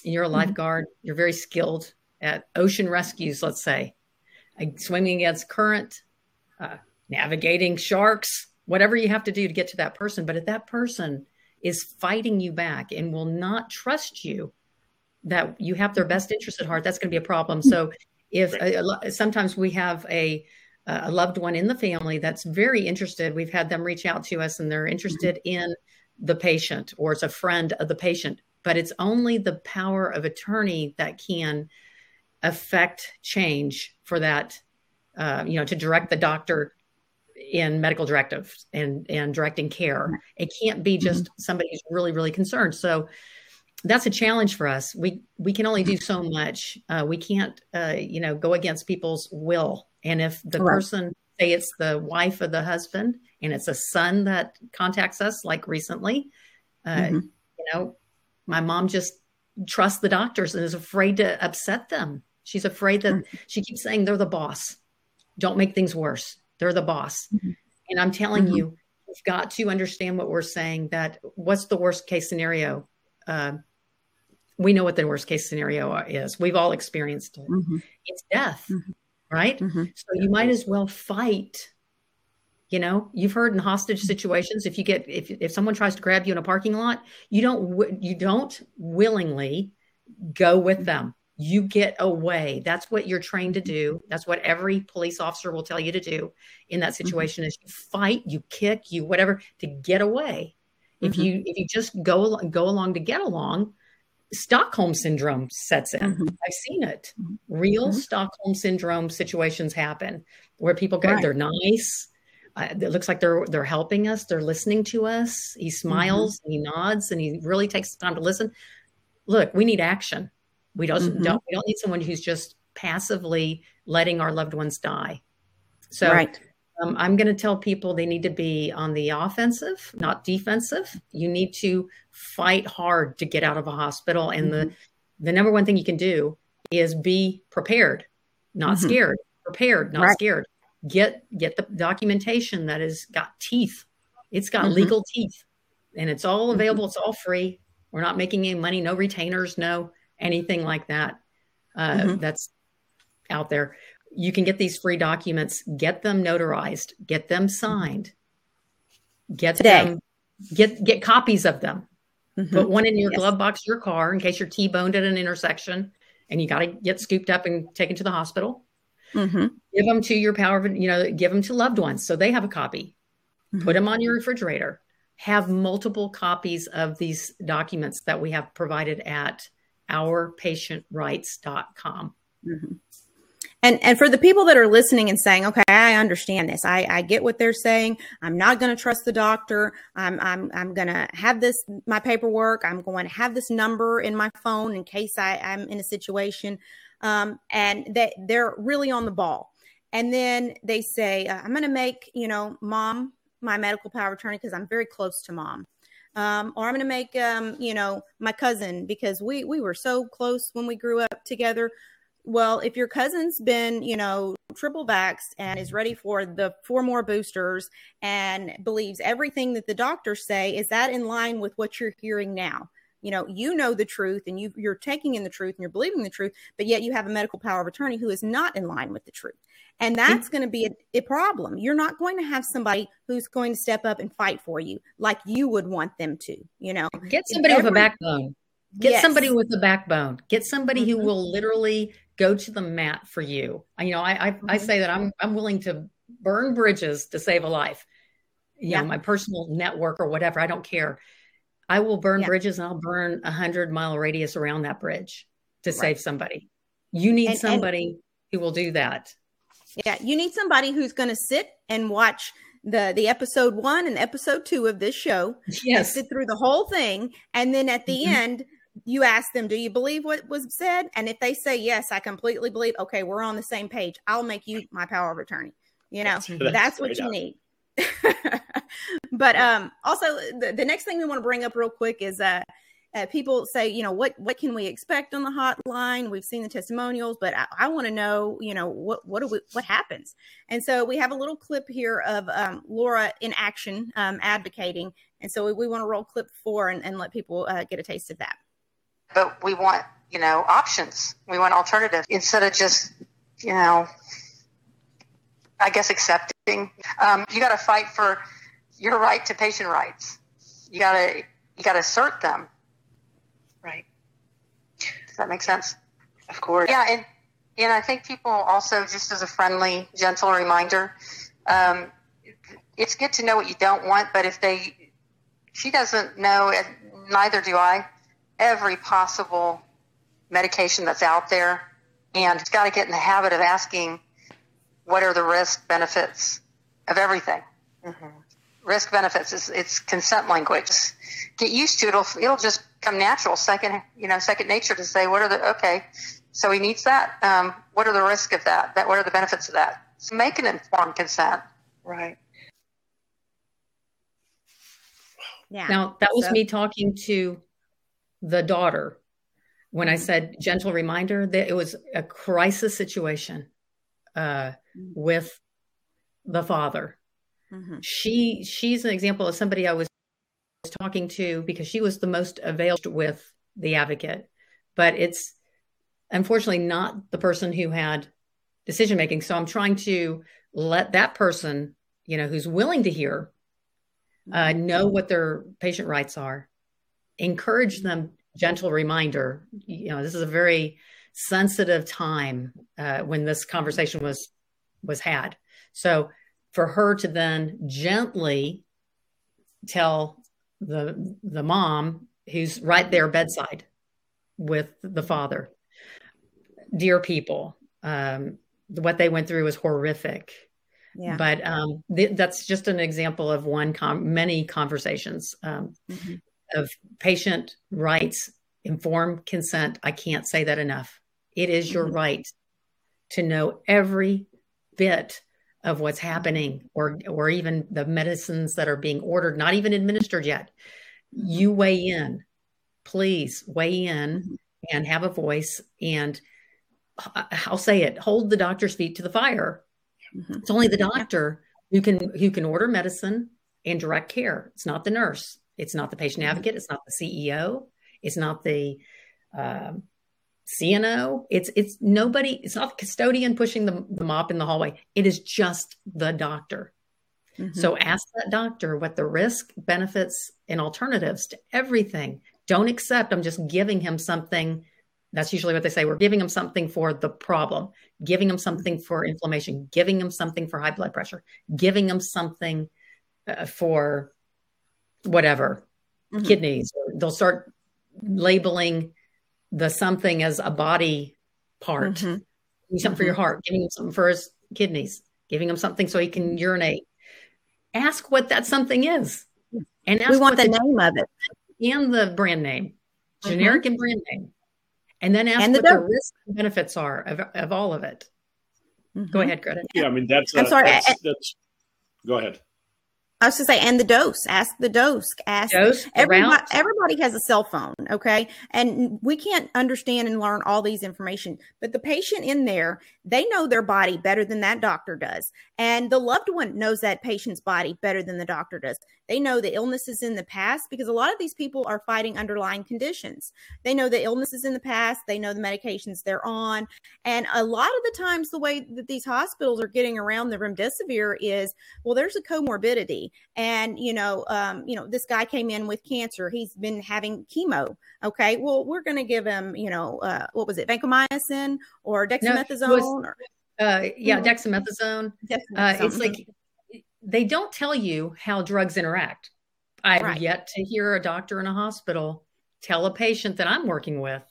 and you're a mm-hmm. lifeguard, mm-hmm. you're very skilled at ocean rescues, let's say, like swimming against current, uh, navigating sharks, whatever you have to do to get to that person. But if that person is fighting you back and will not trust you that you have their best interest at heart, that's going to be a problem. So if uh, sometimes we have a a loved one in the family that's very interested, we've had them reach out to us and they're interested mm-hmm. in the patient or it's a friend of the patient, but it's only the power of attorney that can affect change for that, uh, you know, to direct the doctor in medical directives and and directing care. It can't be just mm-hmm. somebody who's really really concerned. So that's a challenge for us. We we can only do so much. Uh, we can't, uh, you know, go against people's will. And if the right. person, say it's the wife of the husband, and it's a son that contacts us, like recently, uh, mm-hmm. you know, my mom just trusts the doctors and is afraid to upset them. She's afraid that mm-hmm. she keeps saying they're the boss. Don't make things worse. They're the boss. Mm-hmm. And I'm telling mm-hmm. you, you've got to understand what we're saying that what's the worst case scenario? Uh, we know what the worst case scenario is. We've all experienced it. Mm-hmm. It's death, mm-hmm. right? Mm-hmm. So you might as well fight. You know, you've heard in hostage mm-hmm. situations, if you get if if someone tries to grab you in a parking lot, you don't you don't willingly go with them. You get away. That's what you're trained to do. That's what every police officer will tell you to do in that mm-hmm. situation: is you fight, you kick, you whatever to get away. If you if you just go go along to get along, Stockholm syndrome sets in. Mm-hmm. I've seen it. Mm-hmm. Real mm-hmm. Stockholm syndrome situations happen where people go, right. they're nice. Uh, it looks like they're they're helping us. They're listening to us. He smiles, mm-hmm. he nods, and he really takes the time to listen. Look, we need action. We don't, mm-hmm. don't we don't need someone who's just passively letting our loved ones die. So right. Um, I'm going to tell people they need to be on the offensive, not defensive. You need to fight hard to get out of a hospital. And mm-hmm. the, the number one thing you can do is be prepared, not mm-hmm. scared, prepared, not right. scared. Get, get the documentation that has got teeth. It's got mm-hmm. legal teeth and it's all mm-hmm. available. It's all free. We're not making any money, no retainers, no anything like that. Uh, mm-hmm. That's out there you can get these free documents, get them notarized, get them signed, get Today. them, get get copies of them. Mm-hmm. Put one in your yes. glove box, your car, in case you're T-boned at an intersection and you got to get scooped up and taken to the hospital. Mm-hmm. Give them to your power, you know, give them to loved ones so they have a copy. Mm-hmm. Put them on your refrigerator. Have multiple copies of these documents that we have provided at ourpatientrights.com. Mm-hmm. And and for the people that are listening and saying, okay, I understand this. I, I get what they're saying. I'm not going to trust the doctor. I'm I'm I'm going to have this my paperwork. I'm going to have this number in my phone in case I, I'm in a situation. Um, and that they're really on the ball. And then they say, uh, I'm going to make you know mom my medical power attorney because I'm very close to mom. Um, or I'm going to make, um, you know, my cousin because we we were so close when we grew up together well, if your cousin's been, you know, triple vaxxed and is ready for the four more boosters and believes everything that the doctors say, is that in line with what you're hearing now? You know, you know the truth and you, you're taking in the truth and you're believing the truth, but yet you have a medical power of attorney who is not in line with the truth. And that's going to be a, a problem. You're not going to have somebody who's going to step up and fight for you like you would want them to, you know. Get somebody every, with a backbone. Get yes. somebody with a backbone. Get somebody mm-hmm. who will literally go to the mat for you. You know, I I, mm-hmm. I say that I'm I'm willing to burn bridges to save a life. You yeah. know, my personal network or whatever. I don't care. I will burn yeah. bridges and I'll burn a hundred mile radius around that bridge to right. save somebody. You need and, somebody and, who will do that. Yeah, you need somebody who's going to sit and watch the the episode one and episode two of this show. Yes, sit through the whole thing, and then at the mm-hmm. end you ask them, do you believe what was said? And if they say, yes, I completely believe, okay, we're on the same page. I'll make you my power of attorney. You know, that's, that's what you need. but um, also the, the next thing we want to bring up real quick is uh, uh, people say, you know, what what can we expect on the hotline? We've seen the testimonials, but I, I want to know, you know, what what do we, what happens? And so we have a little clip here of um, Laura in action um, advocating, and so we, we want to roll clip four and, and let people uh, get a taste of that but we want, you know, options. We want alternatives instead of just, you know, I guess accepting. Um, you got to fight for your right to patient rights. You got to you got to assert them. Right. Does that make sense? Of course. Yeah, and and I think people also just as a friendly, gentle reminder, um, it's good to know what you don't want, but if they she doesn't know, neither do I every possible medication that's out there. And it's got to get in the habit of asking what are the risk benefits of everything. Mm-hmm. Risk benefits is it's consent language. Get used to it. It'll, it'll just come natural. Second, you know, second nature to say what are the okay. So he needs that. Um, what are the risks of that? That what are the benefits of that? So make an informed consent. Right. Yeah. Now that was so. me talking to the daughter when I mm-hmm. said gentle reminder that it was a crisis situation uh, mm-hmm. with the father. Mm-hmm. She she's an example of somebody I was talking to because she was the most availed with the advocate, but it's unfortunately not the person who had decision making. So I'm trying to let that person, you know, who's willing to hear, uh, mm-hmm. know what their patient rights are, encourage them. Gentle reminder, you know, this is a very sensitive time uh, when this conversation was was had. So for her to then gently tell the the mom who's right there bedside with the father dear people um, what they went through was horrific yeah. but um, th- that's just an example of one com- many conversations um, mm-hmm. of patient rights informed consent i can't say that enough it is your mm-hmm. right to know every bit of what's happening or or even the medicines that are being ordered not even administered yet. You weigh in. Please weigh in and have a voice and uh, i'll say it hold the doctor's feet to the fire. Mm-hmm. it's only the doctor who can who can order medicine and direct care. It's not the nurse. It's not the patient mm-hmm. advocate. It's not the ceo it's not the um, CNO. It's it's nobody. It's not the custodian pushing the, the mop in the hallway. It is just the doctor. Mm-hmm. So ask that doctor what the risk, benefits, and alternatives to everything. Don't accept. I'm just giving him something. That's usually what they say. We're giving him something for the problem, giving him something for inflammation, giving him something for high blood pressure, giving him something uh, for whatever mm-hmm. kidneys. They'll start labeling the something as a body part. Mm-hmm. Giving something mm-hmm. for your mm-hmm. heart, giving him something for his kidneys, giving him something so he can urinate. Ask what that something is. And we want the, the name of it. And the brand name, generic mm-hmm. and brand name. And then ask and what the, the risks and benefits are of, of all of it. Go mm-hmm. ahead, Greta. Yeah, I mean that's. I'm sorry. That's, that's, go ahead. I was to say, and the dose. Ask the dose. Ask dose. Everybody, everybody has a cell phone, okay, and we can't understand and learn all these information. But the patient in there, they know their body better than that doctor does, and the loved one knows that patient's body better than the doctor does. They know the illnesses in the past because a lot of these people are fighting underlying conditions. They know the illnesses in the past. They know the medications they're on, and a lot of the times, the way that these hospitals are getting around the remdesivir is, well, there's a comorbidity and you know um, you know this guy came in with cancer. He's been having chemo. Okay. Well we're going to give him you know uh, what was it vancomycin or dexamethasone no, was, or, uh, yeah dexamethasone, dexamethasone. Uh, it's like they don't tell you how drugs interact. I've right. yet to hear a doctor in a hospital tell a patient that i'm working with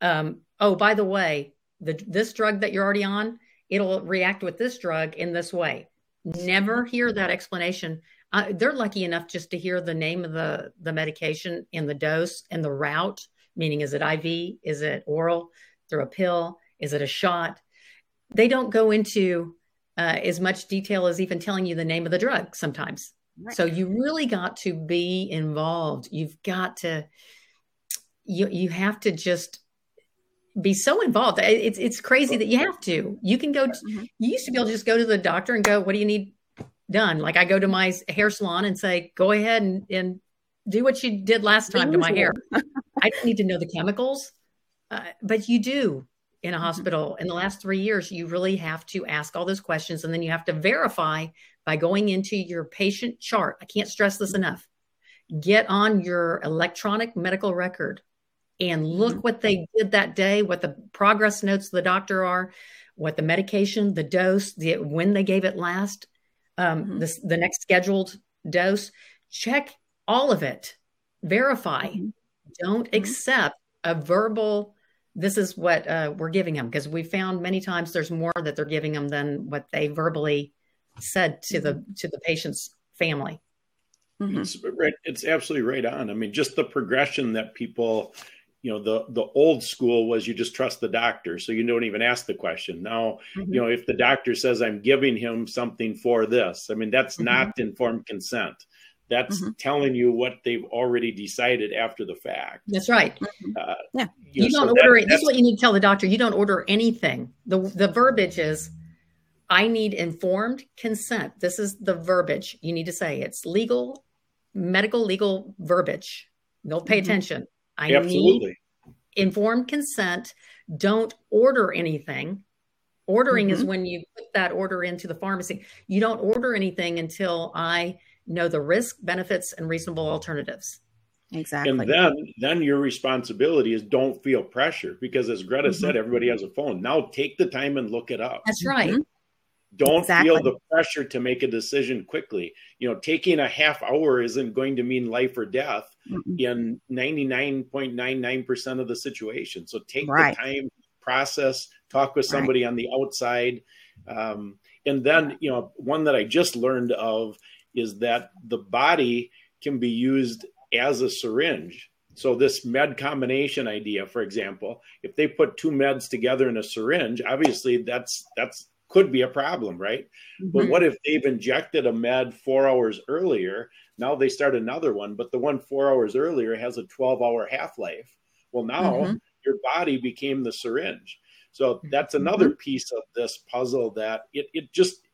um, oh by the way the, this drug that you're already on it'll react with this drug in this way never hear that explanation. Uh, they're lucky enough just to hear the name of the, the medication and the dose and the route, meaning is it IV? Is it oral through a pill? Is it a shot? They don't go into uh, as much detail as even telling you the name of the drug sometimes. Right. So you really got to be involved. You've got to, you, you have to just be so involved. It's it's crazy that you have to. You can go. To, mm-hmm. You used to be able to just go to the doctor and go, "What do you need done?" Like I go to my hair salon and say, "Go ahead and, and do what you did last time to my hair." I don't need to know the chemicals, uh, but you do in a mm-hmm. hospital. In the last three years, you really have to ask all those questions, and then you have to verify by going into your patient chart. I can't stress this mm-hmm. enough. Get on your electronic medical record and look mm-hmm. what they did that day, what the progress notes of the doctor are, what the medication, the dose, the when they gave it last, um, mm-hmm. the, the next scheduled dose. Check all of it. Verify. Mm-hmm. Don't mm-hmm. accept a verbal. This is what uh, we're giving them because we found many times there's more that they're giving them than what they verbally said to the mm-hmm. to the patient's family. Mm-hmm. It's right. It's absolutely right on. I mean, just the progression that people you know the the old school was you just trust the doctor so you don't even ask the question now mm-hmm. you know if the doctor says i'm giving him something for this i mean that's mm-hmm. not informed consent that's mm-hmm. telling you what they've already decided after the fact that's right uh, yeah you, you know, don't so order that, it that's what you need to tell the doctor you don't order anything the the verbiage is I need informed consent. This is the verbiage you need to say. It's legal, medical, legal verbiage. Don't pay Mhm. attention. I need Absolutely. informed consent. Don't order anything. Ordering is Mhm. when you put that order into the pharmacy. You don't order anything until I know the risk, benefits, and reasonable alternatives. Exactly. And then then your responsibility is don't feel pressure because as Greta Mhm. said, everybody has a phone. Now take the time and look it up. That's right. Mhm. Don't Exactly. feel the pressure to make a decision quickly. You know, taking a half hour isn't going to mean life or death Mm-mm. in 99.99% of the situation. So take Right. the time, process, talk with Right. somebody on the outside. Um, and then, you know, one that I just learned of is that the body can be used as a syringe. So this med combination idea, for example, if they put two meds together in a syringe, obviously that's that's could be a problem, right? But Mhm. what if they've injected a med four hours earlier? Now they start another one, but the one four hours earlier has a 12 hour half life. Well, now Mhm. your body became the syringe. So that's another piece of this puzzle that it, it just,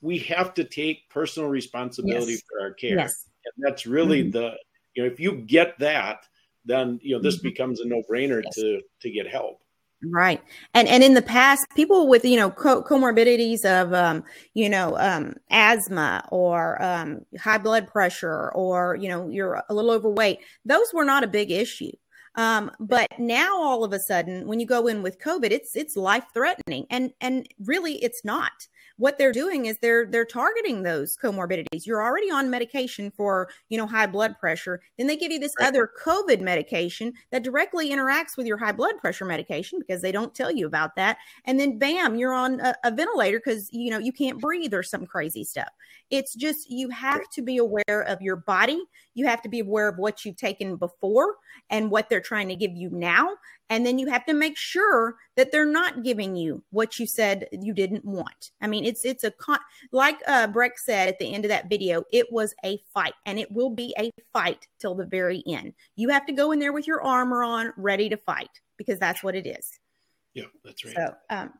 we have to take personal responsibility Yes. for our care. Yes. And that's really Mhm. the, you know, if you get that, then, you know, this Mhm. becomes a no brainer Yes. to, to get help. Right. And and in the past, people with you know co- comorbidities of um, you know um, asthma or um, high blood pressure or you know you're a little overweight, those were not a big issue. Um, but now all of a sudden, when you go in with COVID, it's it's life threatening, and and really it's not. What they're doing is they're they're targeting those comorbidities. You're already on medication for you know high blood pressure, then they give you this Right. other COVID medication that directly interacts with your high blood pressure medication because they don't tell you about that, and then bam, you're on a, a ventilator because you know you can't breathe or some crazy stuff. It's just you have to be aware of your body. You have to be aware of what you've taken before and what they're trying to give you now. And then you have to make sure that they're not giving you what you said you didn't want. I mean, it's it's a con- like uh, Breck said at the end of that video. It was a fight, and it will be a fight till the very end. You have to go in there with your armor on, ready to fight, because that's what it is. Yeah, that's right. So um,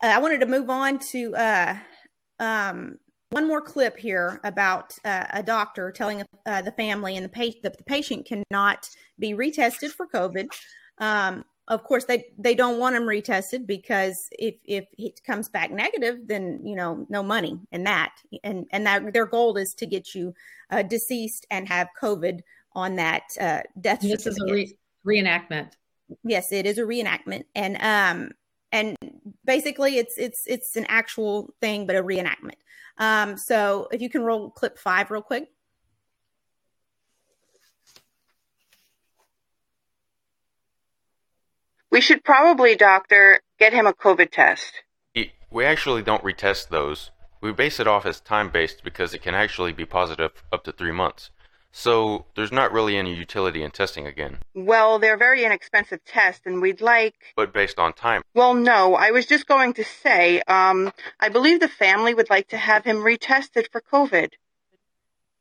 I wanted to move on to uh, um, one more clip here about uh, a doctor telling uh, the family and the, pa- the, the patient cannot be retested for COVID. Um, of course, they they don't want them retested because if if it comes back negative, then you know no money in that, and and that their goal is to get you uh, deceased and have COVID on that uh, death This is a re- reenactment. yes it is a reenactment and um and basically it's it's it's an actual thing but a reenactment um so if you can roll clip five real quick We should probably, doctor, get him a COVID test. We we actually don't retest those. We base it off as time based because it can actually be positive up to three months. So there's not really any utility in testing again. Well, they're very inexpensive tests, and we'd like. But based on time, Well, no, I was just going to say, um, I believe the family would like to have him retested for COVID.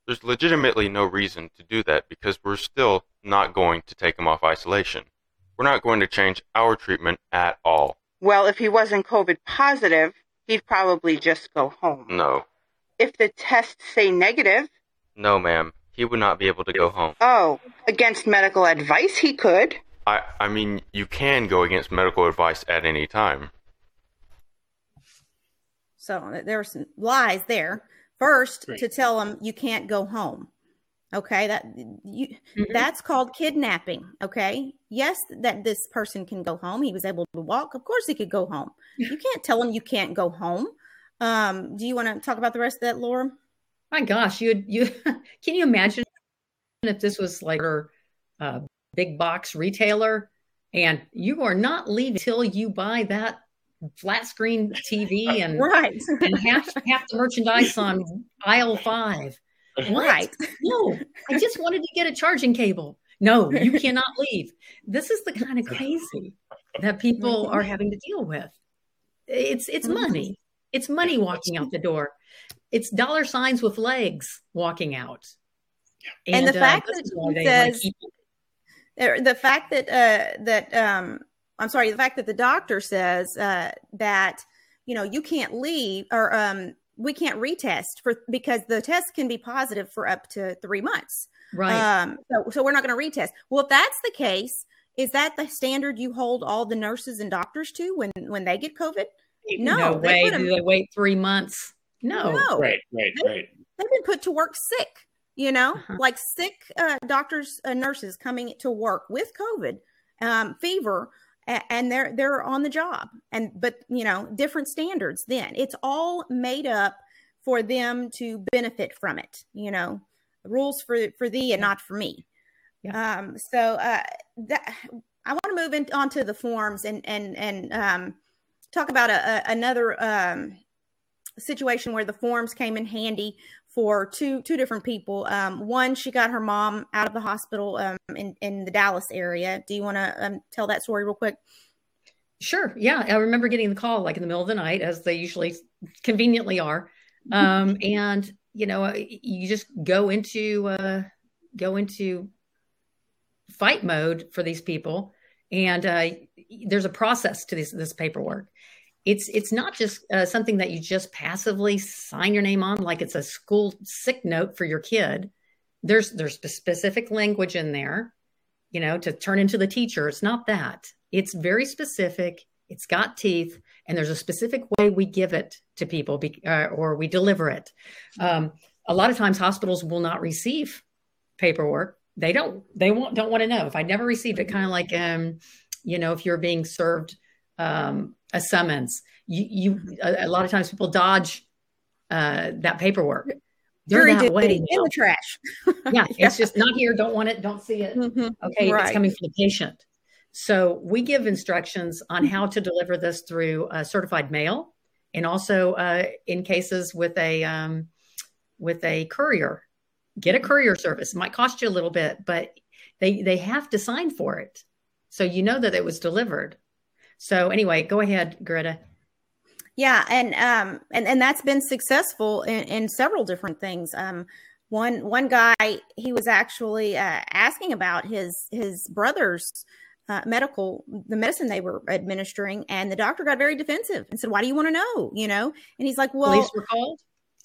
there's legitimately no reason to do that because we're still not going to take him off isolation. We're not going to change our treatment at all. Well, if he wasn't COVID positive, he'd probably just go home. No. If the tests say negative, No, ma'am. He would not be able to go home. oh, against medical advice, he could. I, I mean, you can go against medical advice at any time. so there were some lies there. First Right. to tell them you can't go home. Okay that you that's called kidnapping okay? Yes that this person can go home. He was able to walk. Of course he could go home. You can't tell him you can't go home. Um do you want to talk about the rest of that laura My gosh, you you can you imagine if this was like a uh, big box retailer and you are not leaving till you buy that flat screen TV and right and half half the merchandise on aisle five. What? Right. No, I just wanted to get a charging cable. No, you cannot leave. This is the kind of crazy that people are having to deal with. It's it's money. It's money walking out the door. It's dollar signs with legs walking out. And the fact this that is why he says- the the fact that uh that um I'm sorry, the fact that the doctor says uh that you know, you can't leave or um, we can't retest for because the test can be positive for up to three months. Right. Um, so, so we're not going to retest. Well, if that's the case, is that the standard you hold all the nurses and doctors to when when they get COVID? No, no they way. Do they wait three months? No. No. Right, right, They- right. They've been put to work sick. You know, Uh-huh. like sick uh, doctors, uh, nurses coming to work with COVID, um, fever, and they're they're on the job. And but you know, different standards. Then it's all made up for them to benefit from it. You know, rules for for thee and not for me. Um, so uh, that I want to move in, on to the forms and and and um, talk about a, a, another um, situation where the forms came in handy for two two different people. Um, one, she got her mom out of the hospital um, in in the Dallas area. Do you want to um, tell that story real quick? Sure. Yeah. I remember getting the call like in the middle of the night, as they usually conveniently are. Um, and, you know, you just go into, uh, go into fight mode for these people. And uh, there's a process to this, this paperwork. It's, it's not just uh, something that you just passively sign your name on like it's a school sick note for your kid. There's, there's specific language in there, you know, to turn into the teacher. It's not that. It's very specific. It's got teeth, and there's a specific way we give it to people be, uh, or we deliver it. Um, a lot of times, hospitals will not receive paperwork. They don't. They won't. Don't want to know. If I never received it, kind of like, um, you know, if you're being served um, a summons, you, you a, a lot of times people dodge uh, that paperwork. They're Jury that duty way in the trash. yeah, it's just not here. Don't want it. Don't see it. Okay, Right. it's coming from the patient. So we give instructions on how to deliver this through uh, certified mail, and also uh, in cases with a um, with a courier. Get a courier service. It might cost you a little bit, but they they have to sign for it, so you know that it was delivered. So anyway, go ahead, Greta. Yeah, and um and and that's been successful in, in several different things. Um one one guy he was actually uh, asking about his his brother's uh, medical the medicine they were administering and the doctor got very defensive and said why do you want to know you know and he's like well Police were called.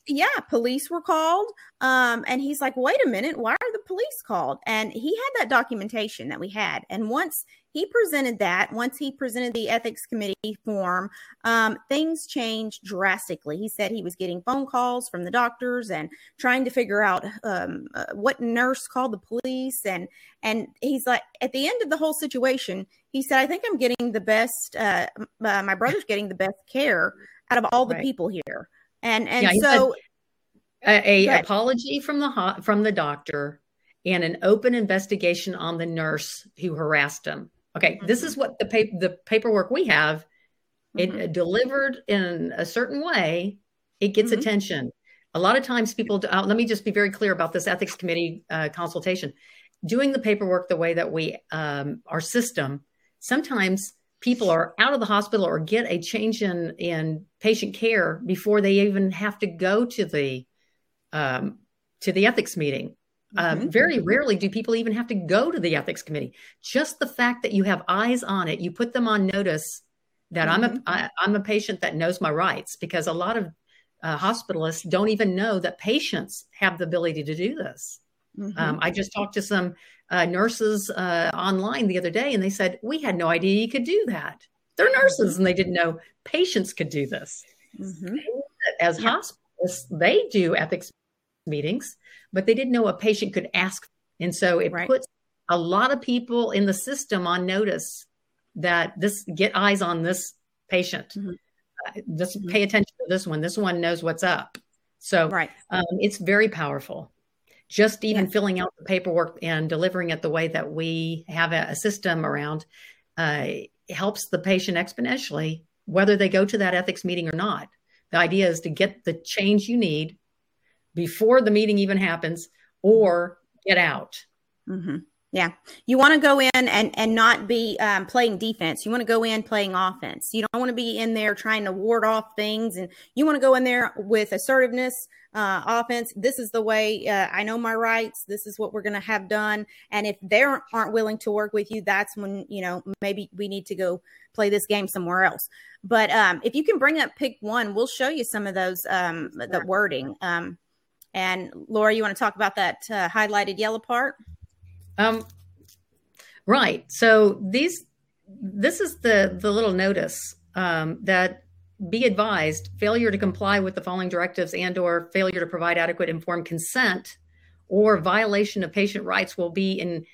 yeah police were called um and he's like wait a minute why are the police called and he had that documentation that we had and once he presented that. Once he presented the ethics committee form um, things changed drastically. He said he was getting phone calls from the doctors and trying to figure out um, uh, what nurse called the police. And and he's like at the end of the whole situation he said i think i'm getting the best uh, uh, my brother's getting the best care out of all the Right. people here. And and Yeah, so a, a apology from the ho- from the doctor and an open investigation on the nurse who harassed him. Okay, this Mm-hmm. is what the pa- the paperwork we have. It uh, delivered in a certain way. It gets Mm-hmm. attention. A lot of times, people. Uh, let me just be very clear about this ethics committee uh, consultation. Doing the paperwork the way that we um, our system. Sometimes people are out of the hospital or get a change in in patient care before they even have to go to the um, to the ethics meeting. Um, very rarely do people even have to go to the ethics committee. Just the fact that you have eyes on it, you put them on notice that I'm a I, I'm a patient that knows my rights because a lot of uh, hospitalists don't even know that patients have the ability to do this. Um, I just talked to some uh, nurses uh, online the other day, and they said we had no idea you could do that. They're nurses, and they didn't know patients could do this. As hospitalists, they do ethics meetings, but they didn't know a patient could ask. And so it right. puts a lot of people in the system on notice that this get eyes on this patient. Uh, this pay attention to this one. This one knows what's up. So right. um, it's very powerful. Just even filling out the paperwork and delivering it the way that we have a, a system around uh, helps the patient exponentially, whether they go to that ethics meeting or not. The idea is to get the change you need before the meeting even happens or get out. Mm-hmm. Yeah, you want to go in and and not be um, playing defense. You want to go in playing offense. You don't want to be in there trying to ward off things, and you want to go in there with assertiveness, uh, offense. This is the way uh, I know my rights. This is what we're going to have done. And if they aren't willing to work with you, that's when you know maybe we need to go play this game somewhere else. But um, if you can bring up pick one, we'll show you some of those um, the wording. Um, and Laura, you want to talk about that uh, highlighted yellow part? Um, right. So these, this is the the little notice um, that be advised failure to comply with the following directives and or failure to provide adequate informed consent or violation of patient rights will be in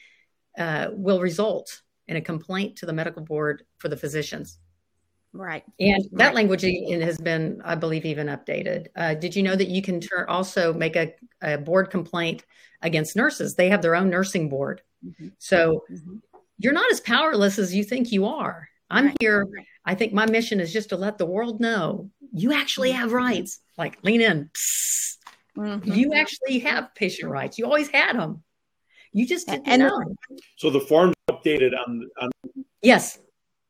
uh, will result in a complaint to the medical board for the physicians right and that right. language has been i believe even updated uh, did you know that you can turn also make a, a board complaint against nurses. They have their own nursing board. Mm-hmm. So mm-hmm. you're not as powerless as you think you are. I'm right. here. I think my mission is just to let the world know you actually have rights. Like lean in. Mm-hmm. You actually have patient rights. You always had them. You just didn't and know. So the form's updated on. on yes.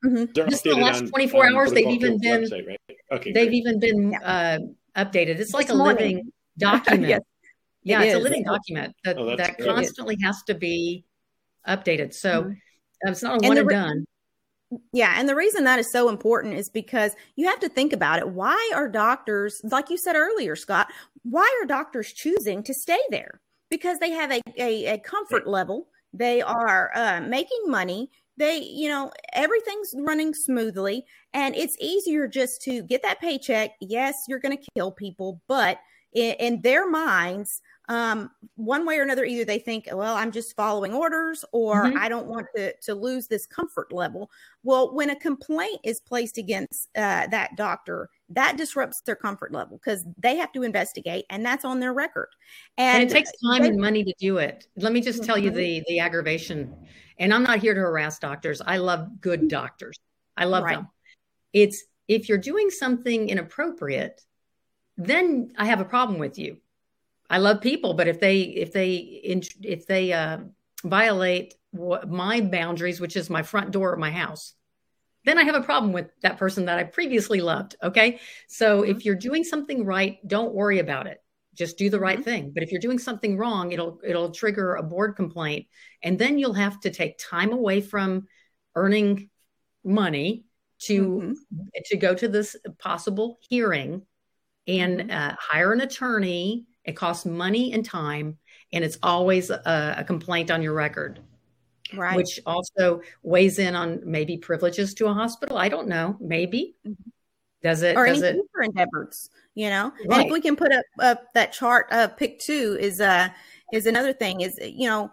Mm-hmm. Just in the last 24 on, hours, they've even been. Website, right? Okay. They've great. even been uh, updated. It's like this a morning. living document. yes. Yeah, it it's is. a living document that, oh, that constantly has to be updated. So mm-hmm. it's not a one and, and done. Yeah, and the reason that is so important is because you have to think about it. Why are doctors, like you said earlier, Scott, why are doctors choosing to stay there? Because they have a, a, a comfort level. They are uh, making money. They, you know, everything's running smoothly, and it's easier just to get that paycheck. Yes, you're going to kill people, but in, in their minds, um, one way or another, either they think, well, I'm just following orders, or mm-hmm. I don't want to, to lose this comfort level. Well, when a complaint is placed against uh, that doctor, that disrupts their comfort level because they have to investigate, and that's on their record. And, and it takes time they, and money to do it. Let me just tell you mm-hmm. the the aggravation. And I'm not here to harass doctors. I love good doctors. I love right. them. It's if you're doing something inappropriate, then I have a problem with you I love people, but if they if they if they uh, violate what, my boundaries, which is my front door of my house, then I have a problem with that person that I previously loved. Okay, so mm-hmm. if you're doing something right, don't worry about it. Just do the right mm-hmm. thing. But if you're doing something wrong, it'll it'll trigger a board complaint, and then you'll have to take time away from earning money to mm-hmm. to go to this possible hearing and mm-hmm. uh, hire an attorney it costs money and time, and it's always a, a complaint on your record. Right. Which also weighs in on maybe privileges to a hospital. I don't know. Maybe. Mm-hmm. Does it? Or does any it, endeavors, you know? Right. And if we can put up, up that chart, uh, pick two is, uh, is another thing is, you know,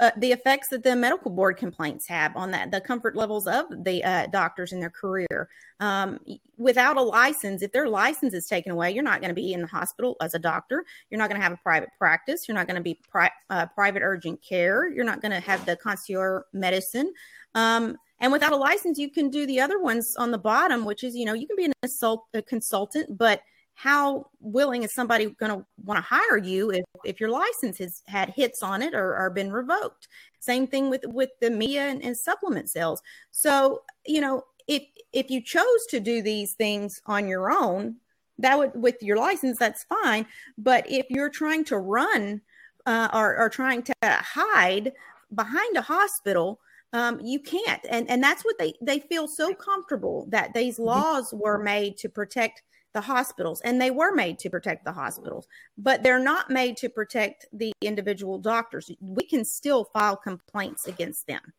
uh, the effects that the medical board complaints have on that, the comfort levels of the uh, doctors in their career. Um, without a license, if their license is taken away, you're not going to be in the hospital as a doctor. You're not going to have a private practice. You're not going to be pri- uh, private urgent care. You're not going to have the concierge medicine. Um, and without a license, you can do the other ones on the bottom, which is, you know, you can be an assault, a consultant, but how willing is somebody going to want to hire you if, if your license has had hits on it or, or been revoked? Same thing with with the media and, and supplement sales. So you know if if you chose to do these things on your own that would with your license that's fine. But if you're trying to run uh, or, or trying to hide behind a hospital um, you can't. And and that's what they they feel so comfortable that these mm-hmm. laws were made to protect the hospitals and they were made to protect the hospitals but they're not made to protect the individual doctors we can still file complaints against them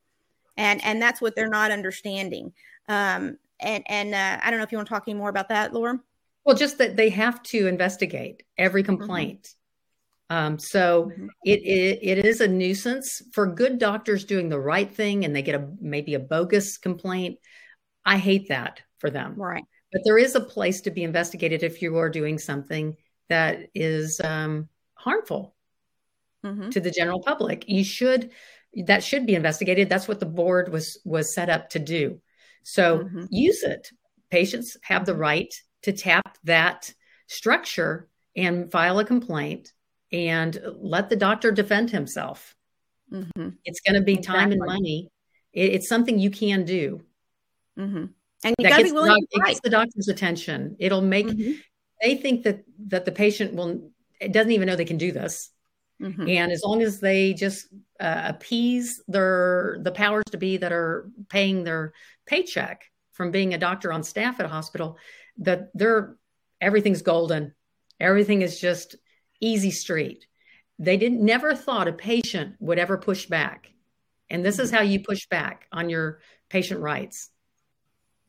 and and that's what they're not understanding um and and uh, i don't know if you want to talk any more about that laura well just that they have to investigate every mm-hmm. complaint mm-hmm. um so mm-hmm. it, it it is a nuisance for good doctors doing the right thing and they get a maybe a bogus complaint i hate that for them right but there is a place to be investigated if you are doing something that is um, harmful mm-hmm. to the general public. You should that should be investigated. That's what the board was was set up to do. So mm-hmm. use it. Patients have the right to tap that structure and file a complaint and let the doctor defend himself. Mm-hmm. It's going to be exactly. time and money. It, it's something you can do. Mm-hmm. And you got to be willing. Doc, it gets the doctor's attention. It'll make. Mm-hmm. They think that that the patient will. It doesn't even know they can do this. Mm-hmm. And as long as they just uh, appease their the powers to be that are paying their paycheck from being a doctor on staff at a hospital, that they're everything's golden. Everything is just easy street. They didn't never thought a patient would ever push back. And this is how you push back on your patient rights.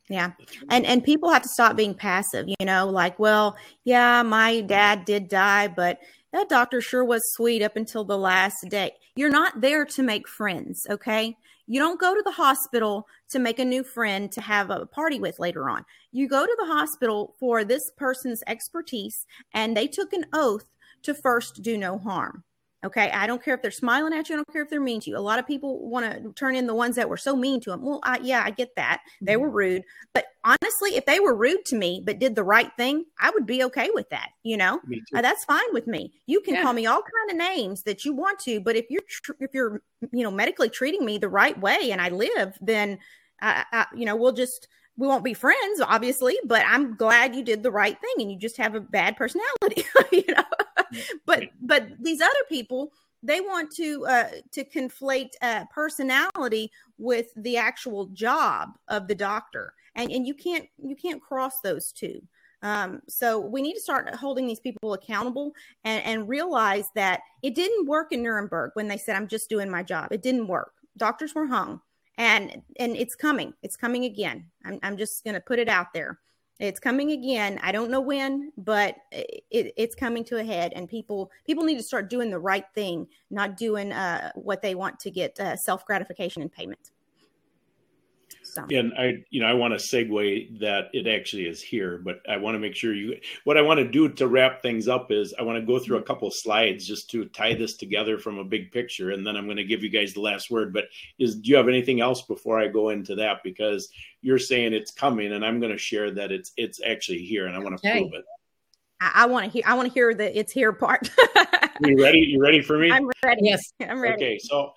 Yeah. And and people have to stop being passive, you know, like, well, yeah, my dad did die, but that doctor sure was sweet up until the last day. You're not there to make friends, okay? You don't go to the hospital to make a new friend to have a party with later on. You go to the hospital for this person's expertise, and they took an oath to first do no harm. Okay. I don't care if they're smiling at you. I don't care if they're mean to you. A lot of people want to turn in the ones that were so mean to them. Well, I, yeah, I get that. They were mm-hmm. rude. But honestly, if they were rude to me, but did the right thing, I would be okay with that. You know, uh, that's fine with me. You can yeah. call me all kind of names that you want to, but if you're, tr- if you're, you know, medically treating me the right way and I live, then, I, I, you know, we'll just, we won't be friends, obviously, but I'm glad you did the right thing and you just have a bad personality, you know. but but these other people, they want to uh, to conflate uh, personality with the actual job of the doctor, and and you can't you can't cross those two. Um, so we need to start holding these people accountable and, and realize that it didn't work in Nuremberg when they said, "I'm just doing my job." It didn't work. Doctors were hung and and it's coming. It's coming again. I'm, I'm just going to put it out there. It's coming again. I don't know when but it, it's coming to a head and people people need to start doing the right thing not doing uh, what they want to get uh, self gratification and payment and I, you know, I want to segue that it actually is here, but I want to make sure you. What I want to do to wrap things up is I want to go through a mm-hmm. couple slides just to tie this together from a big picture, and then I'm going to give you guys the last word. But is do you have anything else before I go into that? Because you're saying it's coming, and I'm going to share that it's it's actually here, and I want to okay. prove it. I, I want to hear. I want to hear the it's here part. you ready? You ready for me? I'm ready. Yes, I'm ready. Okay, so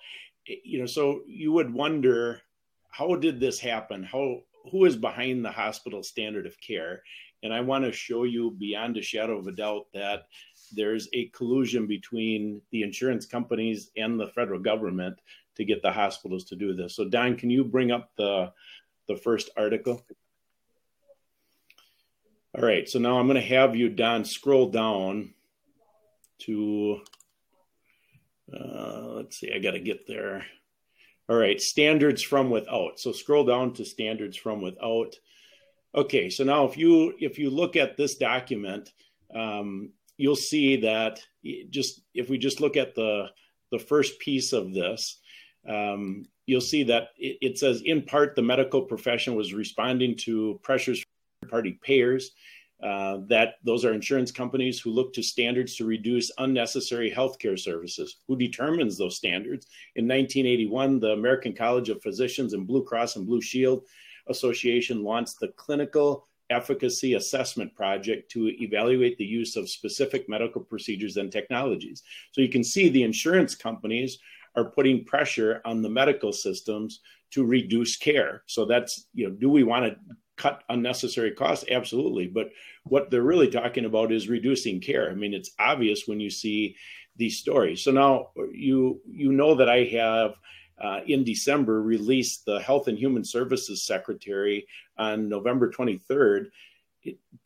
you know, so you would wonder how did this happen? How who is behind the hospital standard of care? And I want to show you beyond a shadow of a doubt that there's a collusion between the insurance companies and the federal government to get the hospitals to do this. So Don, can you bring up the the first article? All right, so now I'm going to have you, Don, scroll down to, uh, let's see, I got to get there. All right, standards from without. So scroll down to standards from without. Okay, so now if you if you look at this document, um, you'll see that just if we just look at the the first piece of this, um, you'll see that it, it, says in part the medical profession was responding to pressures from party payers uh, that those are insurance companies who look to standards to reduce unnecessary healthcare services. Who determines those standards? In 1981, the American College of Physicians and Blue Cross and Blue Shield Association launched the Clinical Efficacy Assessment Project to evaluate the use of specific medical procedures and technologies. So you can see the insurance companies are putting pressure on the medical systems to reduce care. So that's, you know, do we want to cut unnecessary costs? Absolutely. But what they're really talking about is reducing care. I mean, it's obvious when you see these stories. So now you you know that I have uh, in December released the Health and Human Services Secretary on November 23rd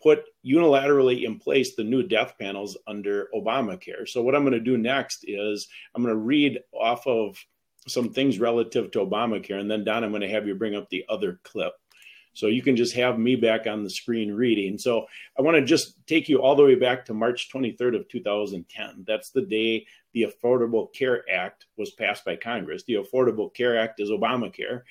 put unilaterally in place the new death panels under Obamacare. So what I'm going to do next is I'm going to read off of some things relative to Obamacare, and then Don, I'm going to have you bring up the other clip. So you can just have me back on the screen reading. So I want to just take you all the way back to March 23rd of 2010. That's the day the Affordable Care Act was passed by Congress. The Affordable Care Act is Obamacare.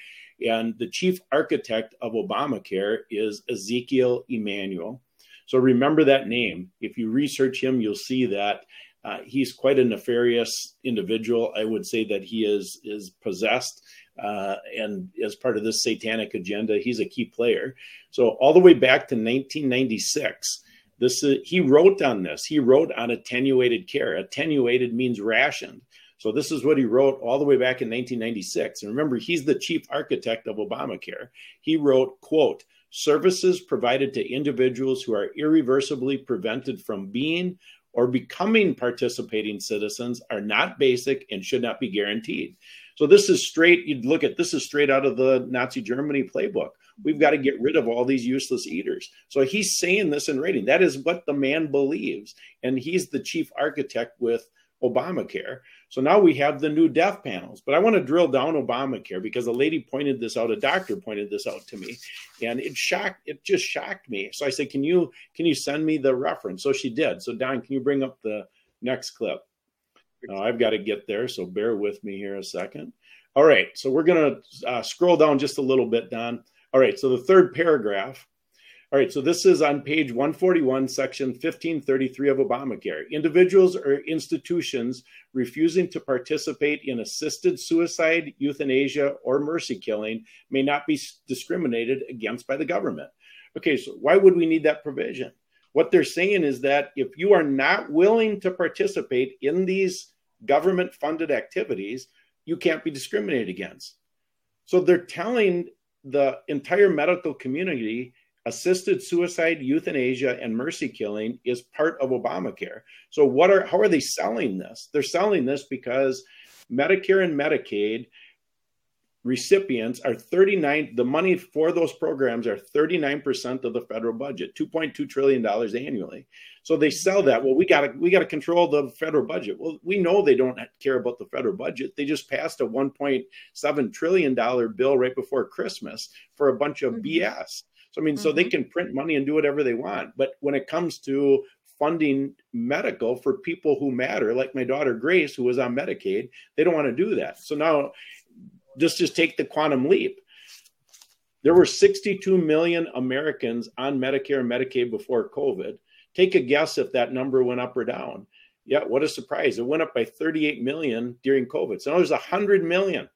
And the chief architect of Obamacare is Ezekiel Emanuel. So remember that name. If you research him, you'll see that uh, he's quite a nefarious individual. I would say that he is is possessed uh, and as part of this satanic agenda, he's a key player. So all the way back to 1996, this uh, he wrote on this. He wrote on attenuated care. Attenuated means rationed. So this is what he wrote all the way back in 1996. And remember, he's the chief architect of Obamacare. He wrote, quote, services provided to individuals who are irreversibly prevented from being or becoming participating citizens are not basic and should not be guaranteed. So this is straight, you'd look at this is straight out of the Nazi Germany playbook. We've got to get rid of all these useless eaters. So he's saying this in writing. That is what the man believes. And he's the chief architect with Obamacare. So now we have the new death panels. But I want to drill down Obamacare because a lady pointed this out, a doctor pointed this out to me, and it shocked, it just shocked me. So I said, Can you can you send me the reference? So she did. So Don, can you bring up the next clip? Now I've got to get there, so bear with me here a second. All right, so we're gonna uh, scroll down just a little bit, Don. All right, so the third paragraph all right, so this is on page 141, section 1533 of Obamacare. Individuals or institutions refusing to participate in assisted suicide, euthanasia, or mercy killing may not be discriminated against by the government. Okay, so why would we need that provision? What they're saying is that if you are not willing to participate in these government funded activities, you can't be discriminated against. So they're telling the entire medical community assisted suicide, euthanasia, and mercy killing is part of Obamacare. So what are how are they selling this? They're selling this because Medicare and Medicaid recipients are 39 the money for those programs are 39% of the federal budget 2.2 trillion dollars annually so they sell that well we got to we got to control the federal budget well we know they don't care about the federal budget they just passed a 1.7 trillion dollar bill right before christmas for a bunch of mm-hmm. bs so I mean, mm-hmm. so they mm-hmm. can print money and do whatever they want. But when it comes to funding medical for people who matter, like my daughter Grace, who was on Medicaid, they don't want to do that. So now just just take the quantum leap. There were 62 million Americans on Medicare and Medicaid before COVID. Take a guess if that number went up or down. Yeah, what a surprise. It went up by 38 million during COVID. So now there's 100 million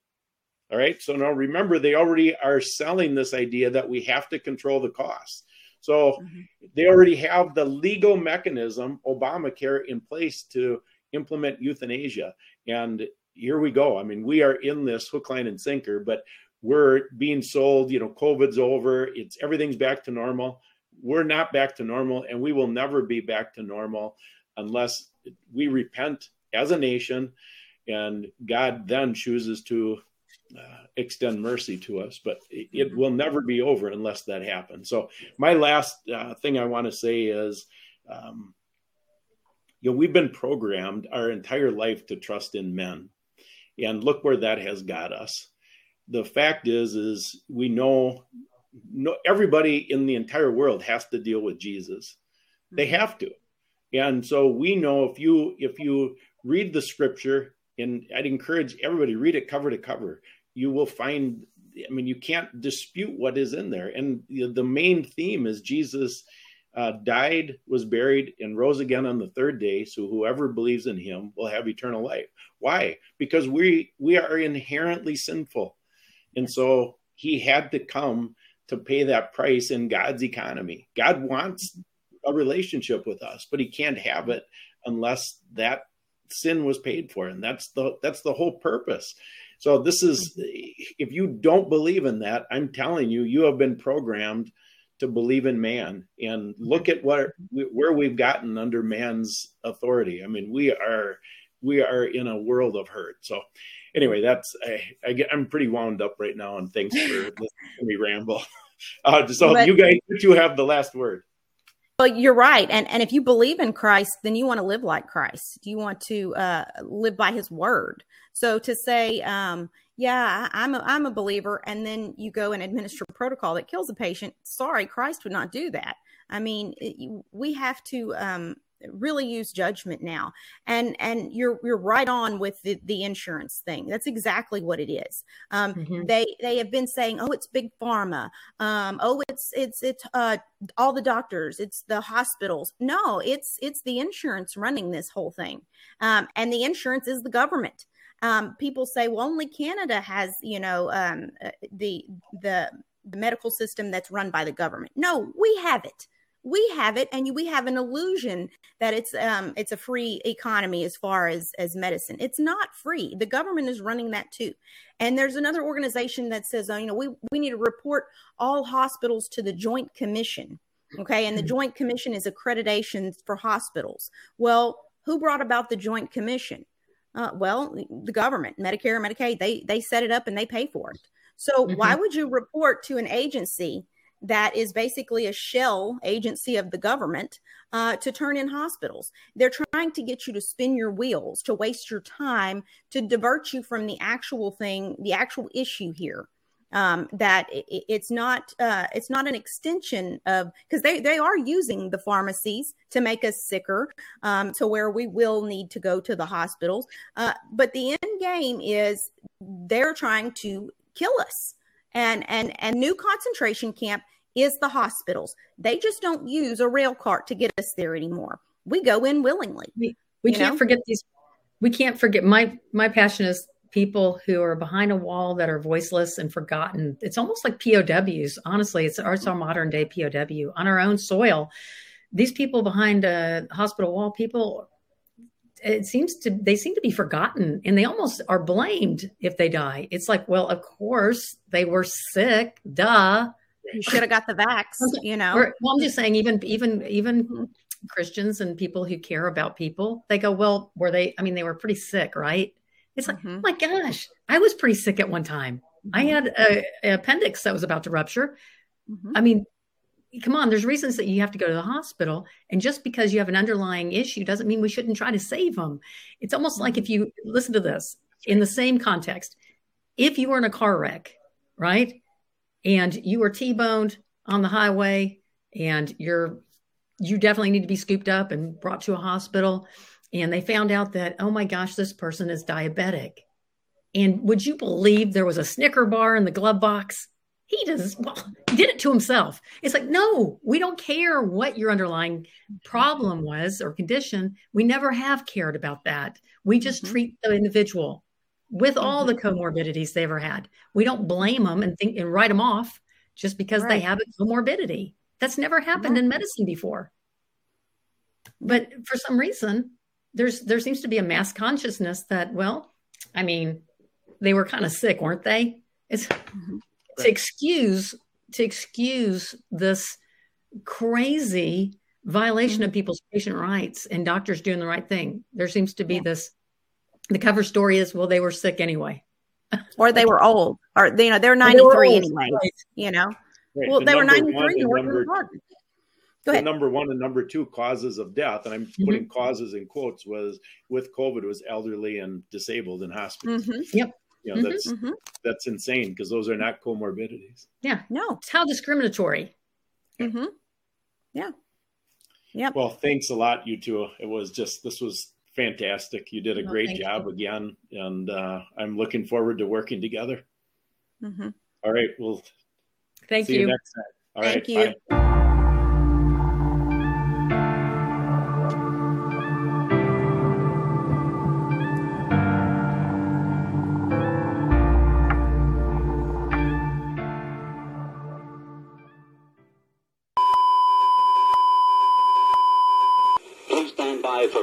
all right. So now remember, they already are selling this idea that we have to control the costs. So mm-hmm. they already have the legal mechanism, Obamacare, in place to implement euthanasia. And here we go. I mean, we are in this hook, line, and sinker, but we're being sold, you know, COVID's over, it's everything's back to normal. We're not back to normal, and we will never be back to normal unless we repent as a nation and God then chooses to uh, extend mercy to us, but it, it, will never be over unless that happens. So, my last uh, thing I want to say is, um, you know, we've been programmed our entire life to trust in men, and look where that has got us. The fact is, is we know, no, everybody in the entire world has to deal with Jesus. They mm-hmm. have to, and so we know if you if you read the scripture and I'd encourage everybody read it cover to cover you will find i mean you can't dispute what is in there and the main theme is jesus uh, died was buried and rose again on the third day so whoever believes in him will have eternal life. Why? Because we we are inherently sinful. And so he had to come to pay that price in god's economy. God wants a relationship with us but he can't have it unless that sin was paid for and that's the that's the whole purpose. So this is if you don't believe in that, I'm telling you, you have been programmed to believe in man and look at what where we've gotten under man's authority. I mean, we are we are in a world of hurt. So anyway, that's I, I get, I'm pretty wound up right now, and thanks for listening to me ramble. Uh, so but, you guys, you have the last word. Well, you're right, and and if you believe in Christ, then you want to live like Christ. Do you want to uh, live by His word. So to say, um, yeah, I'm a, I'm a believer, and then you go and administer a protocol that kills a patient. Sorry, Christ would not do that. I mean, it, we have to um, really use judgment now. And and you're you're right on with the, the insurance thing. That's exactly what it is. Um, mm-hmm. they they have been saying oh it's big pharma. Um, oh it's it's it's uh, all the doctors. It's the hospitals. No it's it's the insurance running this whole thing. Um, and the insurance is the government um, people say, well, only Canada has, you know, um, uh, the the the medical system that's run by the government. No, we have it. we have it and we have an illusion that it's um it's a free economy as far as as medicine it's not free the government is running that too and there's another organization that says oh, you know we we need to report all hospitals to the joint commission okay and the mm-hmm. joint commission is accreditation for hospitals well who brought about the joint commission uh, well the government medicare medicaid they they set it up and they pay for it so mm-hmm. why would you report to an agency that is basically a shell agency of the government uh, to turn in hospitals. They're trying to get you to spin your wheels, to waste your time, to divert you from the actual thing, the actual issue here. Um, that it, it's not uh, it's not an extension of because they they are using the pharmacies to make us sicker um, to where we will need to go to the hospitals. Uh, but the end game is they're trying to kill us and and and new concentration camp is the hospitals. They just don't use a rail cart to get us there anymore. We go in willingly. We, we can't know? forget these. We can't forget my my passion is people who are behind a wall that are voiceless and forgotten. It's almost like POWs. Honestly, it's, it's our modern day POW on our own soil. These people behind a hospital wall, people it seems to they seem to be forgotten and they almost are blamed if they die it's like well of course they were sick duh you should have got the vax you know well i'm just saying even even even mm-hmm. christians and people who care about people they go well were they i mean they were pretty sick right it's like mm-hmm. oh my gosh i was pretty sick at one time mm-hmm. i had a, appendix that was about to rupture mm-hmm. i mean come on, there's reasons that you have to go to the hospital. And just because you have an underlying issue doesn't mean we shouldn't try to save them. It's almost like if you listen to this in the same context, if you were in a car wreck, right? And you were T boned on the highway and you're, you definitely need to be scooped up and brought to a hospital. And they found out that, oh my gosh, this person is diabetic. And would you believe there was a Snicker bar in the glove box? he does well he did it to himself it's like no we don't care what your underlying problem was or condition we never have cared about that we just mm-hmm. treat the individual with mm-hmm. all the comorbidities they ever had we don't blame them and think and write them off just because right. they have a comorbidity that's never happened right. in medicine before but for some reason there's there seems to be a mass consciousness that well i mean they were kind of sick weren't they it's mm-hmm to excuse to excuse this crazy violation of mm-hmm. people's patient rights and doctors doing the right thing. There seems to be yeah. this. The cover story is, well, they were sick anyway, or they were old, or you know, they're ninety three anyway. Right. You know, right. well, the they were ninety three. Number, Go ahead. number one and number two causes of death, and I'm mm-hmm. putting causes in quotes, was with COVID was elderly and disabled in hospitals. Mm-hmm. Yep. You know, mm-hmm, that's mm-hmm. that's insane because those are not comorbidities. Yeah, no, it's how discriminatory. Mm-hmm. Yeah. Yeah. Well, thanks a lot, you two. It was just this was fantastic. You did a great job you. again, and uh, I'm looking forward to working together. Mm-hmm. All right. Well, thank you. you next time. All thank right, you. Bye.